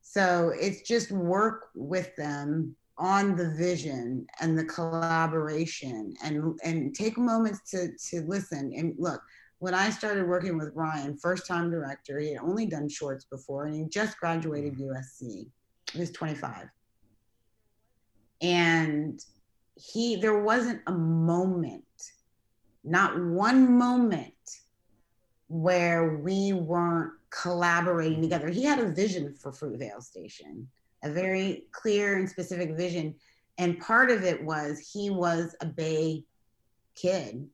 so it's just work with them on the vision and the collaboration and and take moments to to listen and look when I started working with Ryan, first time director, he had only done shorts before and he just graduated mm-hmm. USC. He was 25. And he there wasn't a moment not one moment where we weren't collaborating together. He had a vision for Fruitvale Station, a very clear and specific vision. And part of it was he was a Bay kid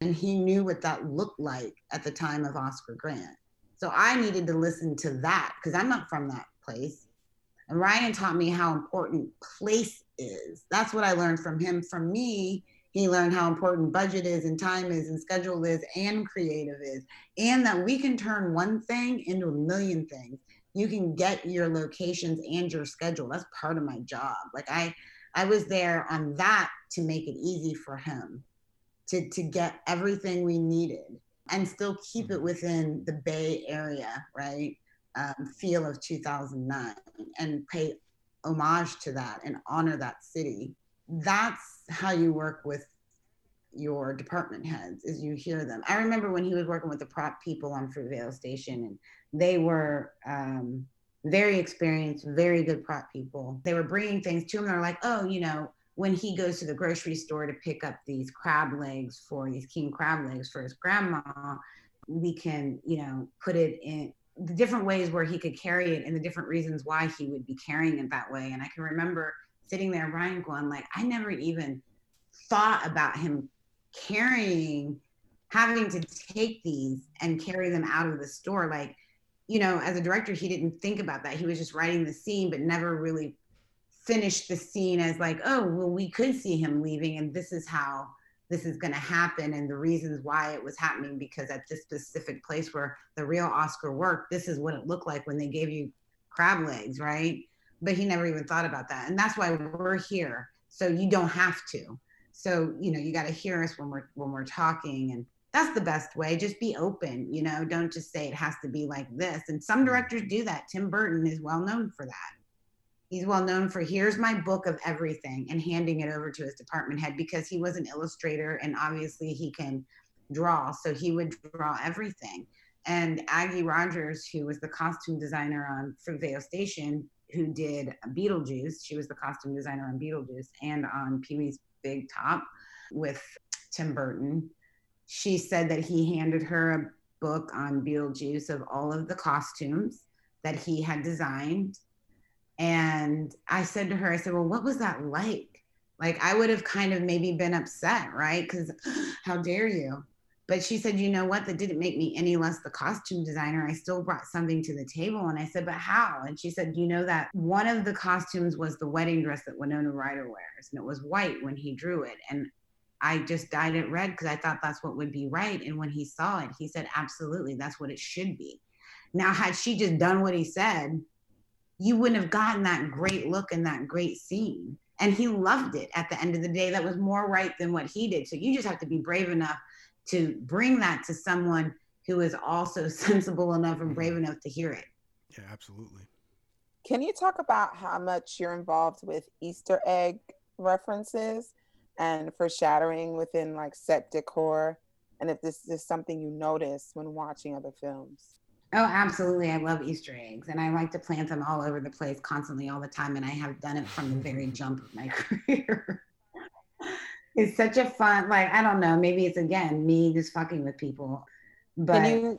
and he knew what that looked like at the time of Oscar Grant. So I needed to listen to that because I'm not from that place. And Ryan taught me how important place is. That's what I learned from him. For me, He learned how important budget is and time is and schedule is and creative is, and that we can turn one thing into a million things. You can get your locations and your schedule. That's part of my job. Like I, I was there on that to make it easy for him to, to get everything we needed and still keep it within the Bay Area, right? Um, feel of 2009 and pay homage to that and honor that city. That's how you work with your department heads is you hear them. I remember when he was working with the prop people on Fruitvale Station and they were um, very experienced, very good prop people. They were bringing things to him. They're like, oh, you know, when he goes to the grocery store to pick up these crab legs for these king crab legs for his grandma, we can, you know, put it in the different ways where he could carry it and the different reasons why he would be carrying it that way. And I can remember sitting there, Ryan, going like, I never even thought about him carrying, having to take these and carry them out of the store. Like, you know, as a director, he didn't think about that. He was just writing the scene, but never really finished the scene as like, oh, well, we could see him leaving, and this is how this is going to happen, and the reasons why it was happening. Because at this specific place where the real Oscar worked, this is what it looked like when they gave you crab legs, right? But he never even thought about that, and that's why we're here. So you don't have to. So you know, you got to hear us when we're when we're talking, and that's the best way. Just be open. You know, don't just say it has to be like this. And some mm-hmm. directors do that. Tim Burton is well known for that he's well known for here's my book of everything and handing it over to his department head because he was an illustrator and obviously he can draw so he would draw everything and Aggie Rodgers who was the costume designer on fruitvale station who did beetlejuice she was the costume designer on beetlejuice and on pee-wee's big top with tim burton she said that he handed her a book on beetlejuice of all of the costumes that he had designed and I said to her, I said, Well, what was that like? Like, I would have kind of maybe been upset, right? Because how dare you? But she said, You know what? That didn't make me any less the costume designer. I still brought something to the table. And I said, But how? And she said, You know that one of the costumes was the wedding dress that Winona Ryder wears, and it was white when he drew it. And I just dyed it red because I thought that's what would be right. And when he saw it, he said, Absolutely, that's what it should be. Now, had she just done what he said, you wouldn't have gotten that great look and that great scene. And he loved it at the end of the day. That was more right than what he did. So you just have to be brave enough to bring that to someone who is also sensible enough and brave mm-hmm. enough to hear it. Yeah, absolutely. Can you talk about how much you're involved with Easter egg references and foreshadowing within like set decor? And if this is something you notice when watching other films? Oh, absolutely. I love Easter eggs and I like to plant them all over the place constantly all the time. And I have done it from the very jump of my career. It's such a fun, like, I don't know, maybe it's again me just fucking with people. But can you,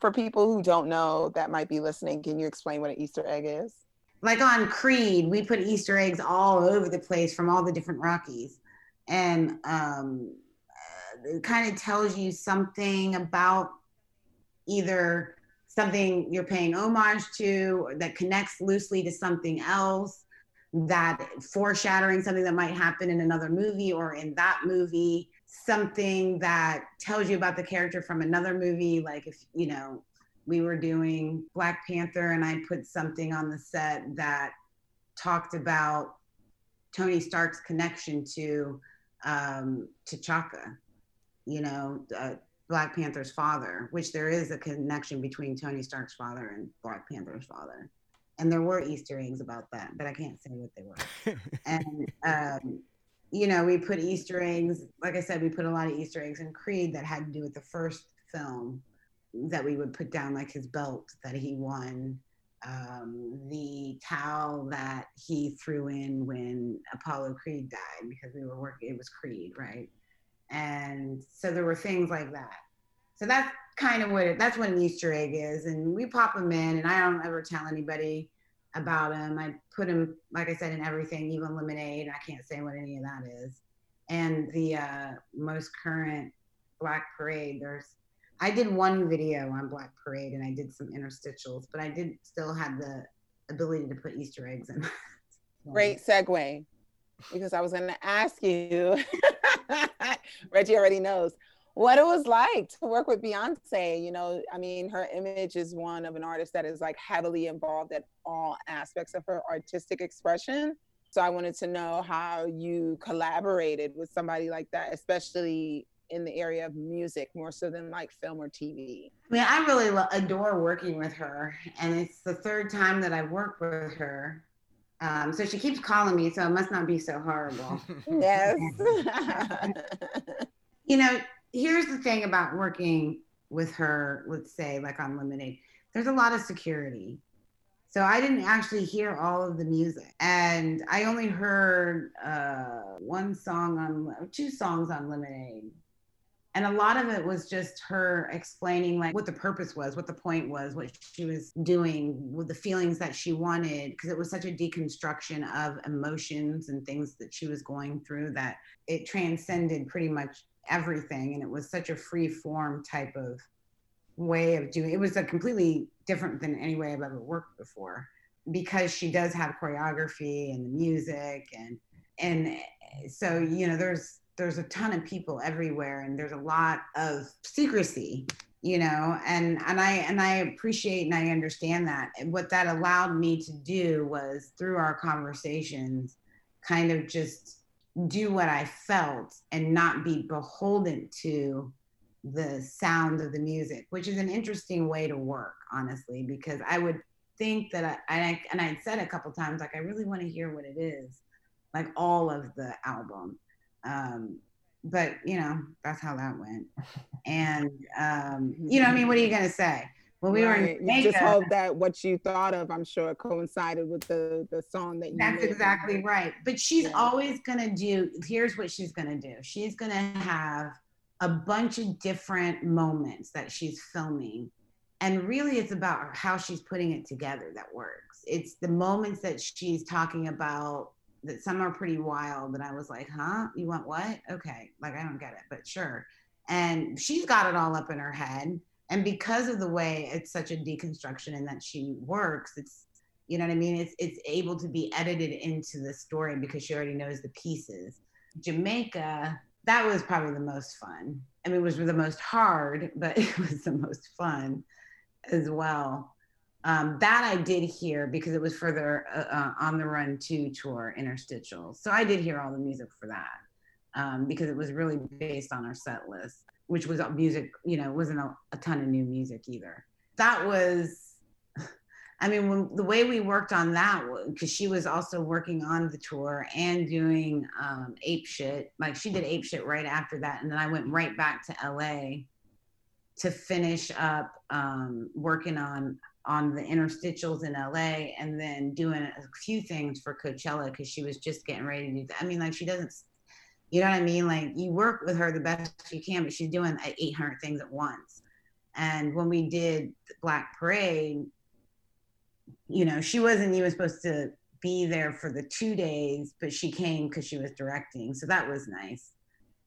for people who don't know that might be listening, can you explain what an Easter egg is? Like on Creed, we put Easter eggs all over the place from all the different Rockies. And um, it kind of tells you something about either something you're paying homage to that connects loosely to something else that foreshadowing something that might happen in another movie or in that movie something that tells you about the character from another movie like if you know we were doing black panther and i put something on the set that talked about tony stark's connection to um t'chaka you know uh, Black Panther's father, which there is a connection between Tony Stark's father and Black Panther's father. And there were Easter eggs about that, but I can't say what they were. and, um, you know, we put Easter eggs, like I said, we put a lot of Easter eggs in Creed that had to do with the first film that we would put down, like his belt that he won, um, the towel that he threw in when Apollo Creed died because we were working, it was Creed, right? And so there were things like that. So that's kind of what it, that's what an Easter egg is. And we pop them in, and I don't ever tell anybody about them. I put them, like I said, in everything, even lemonade. I can't say what any of that is. And the uh, most current Black Parade, there's, I did one video on Black Parade and I did some interstitials, but I did still have the ability to put Easter eggs in. Great segue because I was going to ask you Reggie already knows what it was like to work with Beyonce. You know, I mean, her image is one of an artist that is like heavily involved at all aspects of her artistic expression. So I wanted to know how you collaborated with somebody like that, especially in the area of music more so than like film or TV? I mean, I really adore working with her, and it's the third time that I've worked with her. Um, so she keeps calling me, so it must not be so horrible. yes. you know, here's the thing about working with her, let's say, like on Lemonade, there's a lot of security. So I didn't actually hear all of the music, and I only heard uh, one song on, two songs on Lemonade, and a lot of it was just her explaining like what the purpose was what the point was what she was doing with the feelings that she wanted because it was such a deconstruction of emotions and things that she was going through that it transcended pretty much everything and it was such a free form type of way of doing it was a completely different than any way i've ever worked before because she does have choreography and the music and and so you know there's there's a ton of people everywhere and there's a lot of secrecy you know and and i and i appreciate and i understand that. And what that allowed me to do was through our conversations kind of just do what i felt and not be beholden to the sound of the music which is an interesting way to work honestly because i would think that i, I and i said a couple times like i really want to hear what it is like all of the album um, but you know, that's how that went. And um, you know, I mean, what are you gonna say? When we right. were in Jamaica, you just hope that what you thought of, I'm sure, coincided with the the song that you. That's exactly right. But she's yeah. always gonna do. Here's what she's gonna do. She's gonna have a bunch of different moments that she's filming and really it's about how she's putting it together that works it's the moments that she's talking about that some are pretty wild. And I was like, huh? You want what? Okay. Like, I don't get it, but sure. And she's got it all up in her head. And because of the way it's such a deconstruction and that she works, it's, you know what I mean? It's, it's able to be edited into the story because she already knows the pieces. Jamaica, that was probably the most fun. I mean, it was the most hard, but it was the most fun as well. Um, that I did hear because it was for their uh, uh, On the Run 2 tour interstitial. So I did hear all the music for that um, because it was really based on our set list, which was music, you know, wasn't a, a ton of new music either. That was, I mean, when, the way we worked on that, because she was also working on the tour and doing um, Ape Shit. Like she did Ape Shit right after that. And then I went right back to LA to finish up um, working on on the interstitials in LA and then doing a few things for Coachella because she was just getting ready to do that. I mean, like she doesn't, you know what I mean? Like you work with her the best you can, but she's doing 800 things at once. And when we did Black Parade, you know, she wasn't even supposed to be there for the two days, but she came because she was directing. So that was nice.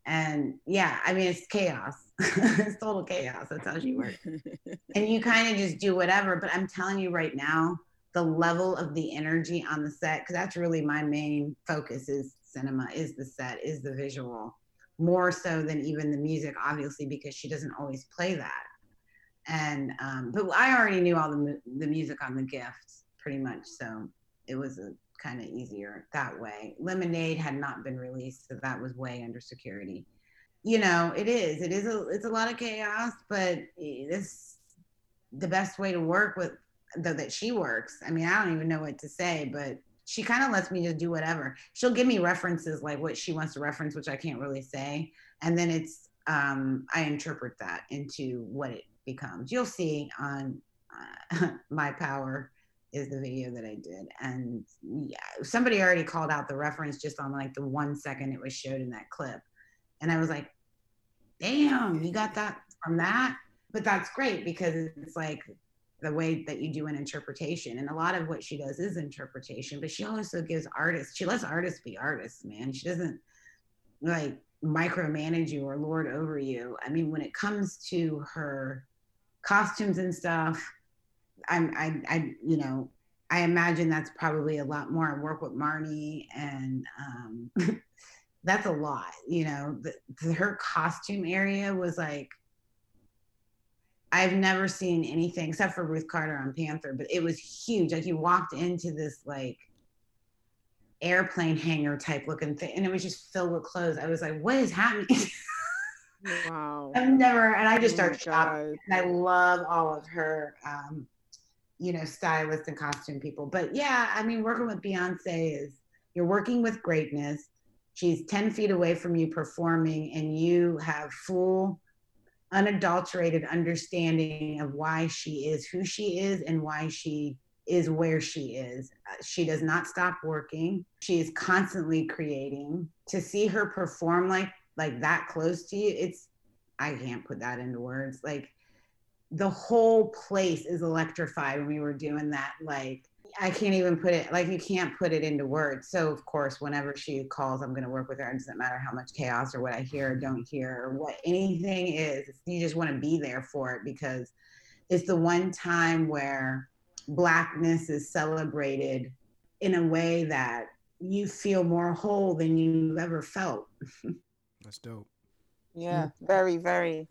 And yeah, I mean, it's chaos. it's total chaos. That's how she works. and you kind of just do whatever. But I'm telling you right now, the level of the energy on the set, because that's really my main focus is cinema, is the set, is the visual, more so than even the music, obviously, because she doesn't always play that. And um, but I already knew all the the music on the gifts pretty much, so it was kind of easier that way. Lemonade had not been released, so that was way under security. You know, it is. It is a it's a lot of chaos, but it's the best way to work with though that she works. I mean, I don't even know what to say, but she kind of lets me just do whatever. She'll give me references like what she wants to reference, which I can't really say. And then it's um I interpret that into what it becomes. You'll see on uh, my power is the video that I did. And yeah, somebody already called out the reference just on like the one second it was showed in that clip. And I was like, damn, you got that from that? But that's great because it's like the way that you do an interpretation. And a lot of what she does is interpretation, but she also gives artists, she lets artists be artists, man. She doesn't like micromanage you or lord over you. I mean, when it comes to her costumes and stuff, I'm, I, I, you know, I imagine that's probably a lot more. I work with Marni and um, that's a lot, you know. The, her costume area was like I've never seen anything except for Ruth Carter on Panther, but it was huge. Like you walked into this like airplane hangar type looking thing, and it was just filled with clothes. I was like, "What is happening?" Wow. I've never, and I just Oh started shopping, and I love all of her, um, you know, stylists and costume people. But yeah, I mean, working with Beyonce is you're working with greatness. She's 10 feet away from you performing, and you have full, unadulterated understanding of why she is who she is and why she is where she is. Uh, She does not stop working. She is constantly creating. To see her perform like like that close to you, it's I can't put that into words. Like the whole place is electrified when we were doing that. Like I can't even put it like you can't put it into words. So of course, whenever she calls, I'm gonna work with her. It doesn't matter how much chaos or what I hear or don't hear or what anything is. You just want to be there for it because it's the one time where blackness is celebrated in a way that you feel more whole than you've ever felt. That's dope. Yeah, mm. very, very.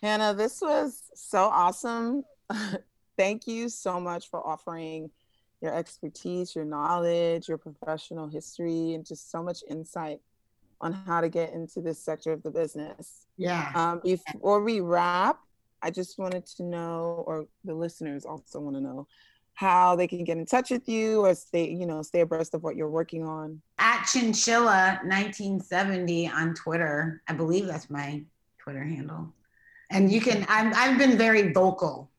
Hannah, this was so awesome. Thank you so much for offering your expertise, your knowledge, your professional history, and just so much insight on how to get into this sector of the business. Yeah. Um, before we wrap, I just wanted to know, or the listeners also want to know, how they can get in touch with you or stay, you know, stay abreast of what you're working on. At Chinchilla 1970 on Twitter. I believe that's my Twitter handle. And you can, I'm, I've been very vocal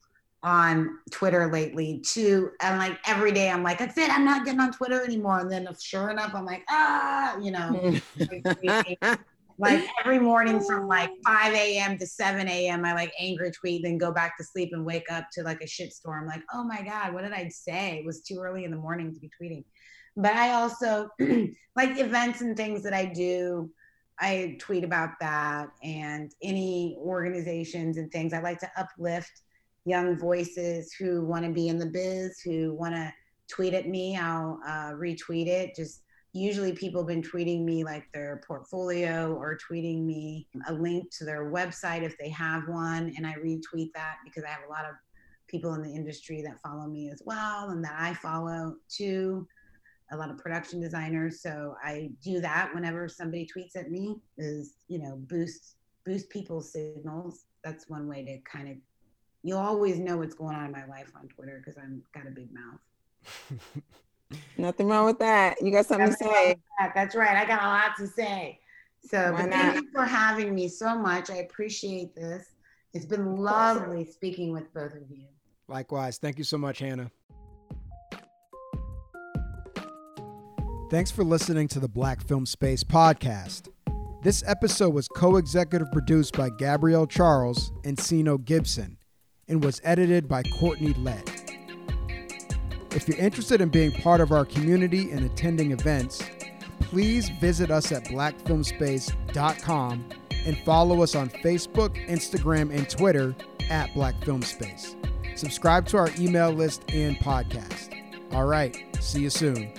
on Twitter lately too. And like every day I'm like, that's it, I'm not getting on Twitter anymore. And then sure enough, I'm like, ah, you know, like every morning from like 5 a.m. to 7 a.m. I like anger tweet, then go back to sleep and wake up to like a shitstorm. Like, oh my God, what did I say? It was too early in the morning to be tweeting. But I also like events and things that I do. I tweet about that and any organizations and things. I like to uplift young voices who want to be in the biz, who want to tweet at me. I'll uh, retweet it. Just usually people have been tweeting me like their portfolio or tweeting me a link to their website if they have one and i retweet that because i have a lot of people in the industry that follow me as well and that i follow too a lot of production designers so i do that whenever somebody tweets at me is you know boost boost people's signals that's one way to kind of you'll always know what's going on in my life on twitter because i'm got a big mouth Nothing wrong with that. You got something to say. That's right. I got a lot to say. So thank you for having me so much. I appreciate this. It's been lovely speaking with both of you. Likewise. Thank you so much, Hannah. Thanks for listening to the Black Film Space podcast. This episode was co executive produced by Gabrielle Charles and Sino Gibson and was edited by Courtney Lett. If you're interested in being part of our community and attending events, please visit us at blackfilmspace.com and follow us on Facebook, Instagram, and Twitter at Black Film Space. Subscribe to our email list and podcast. All right, see you soon.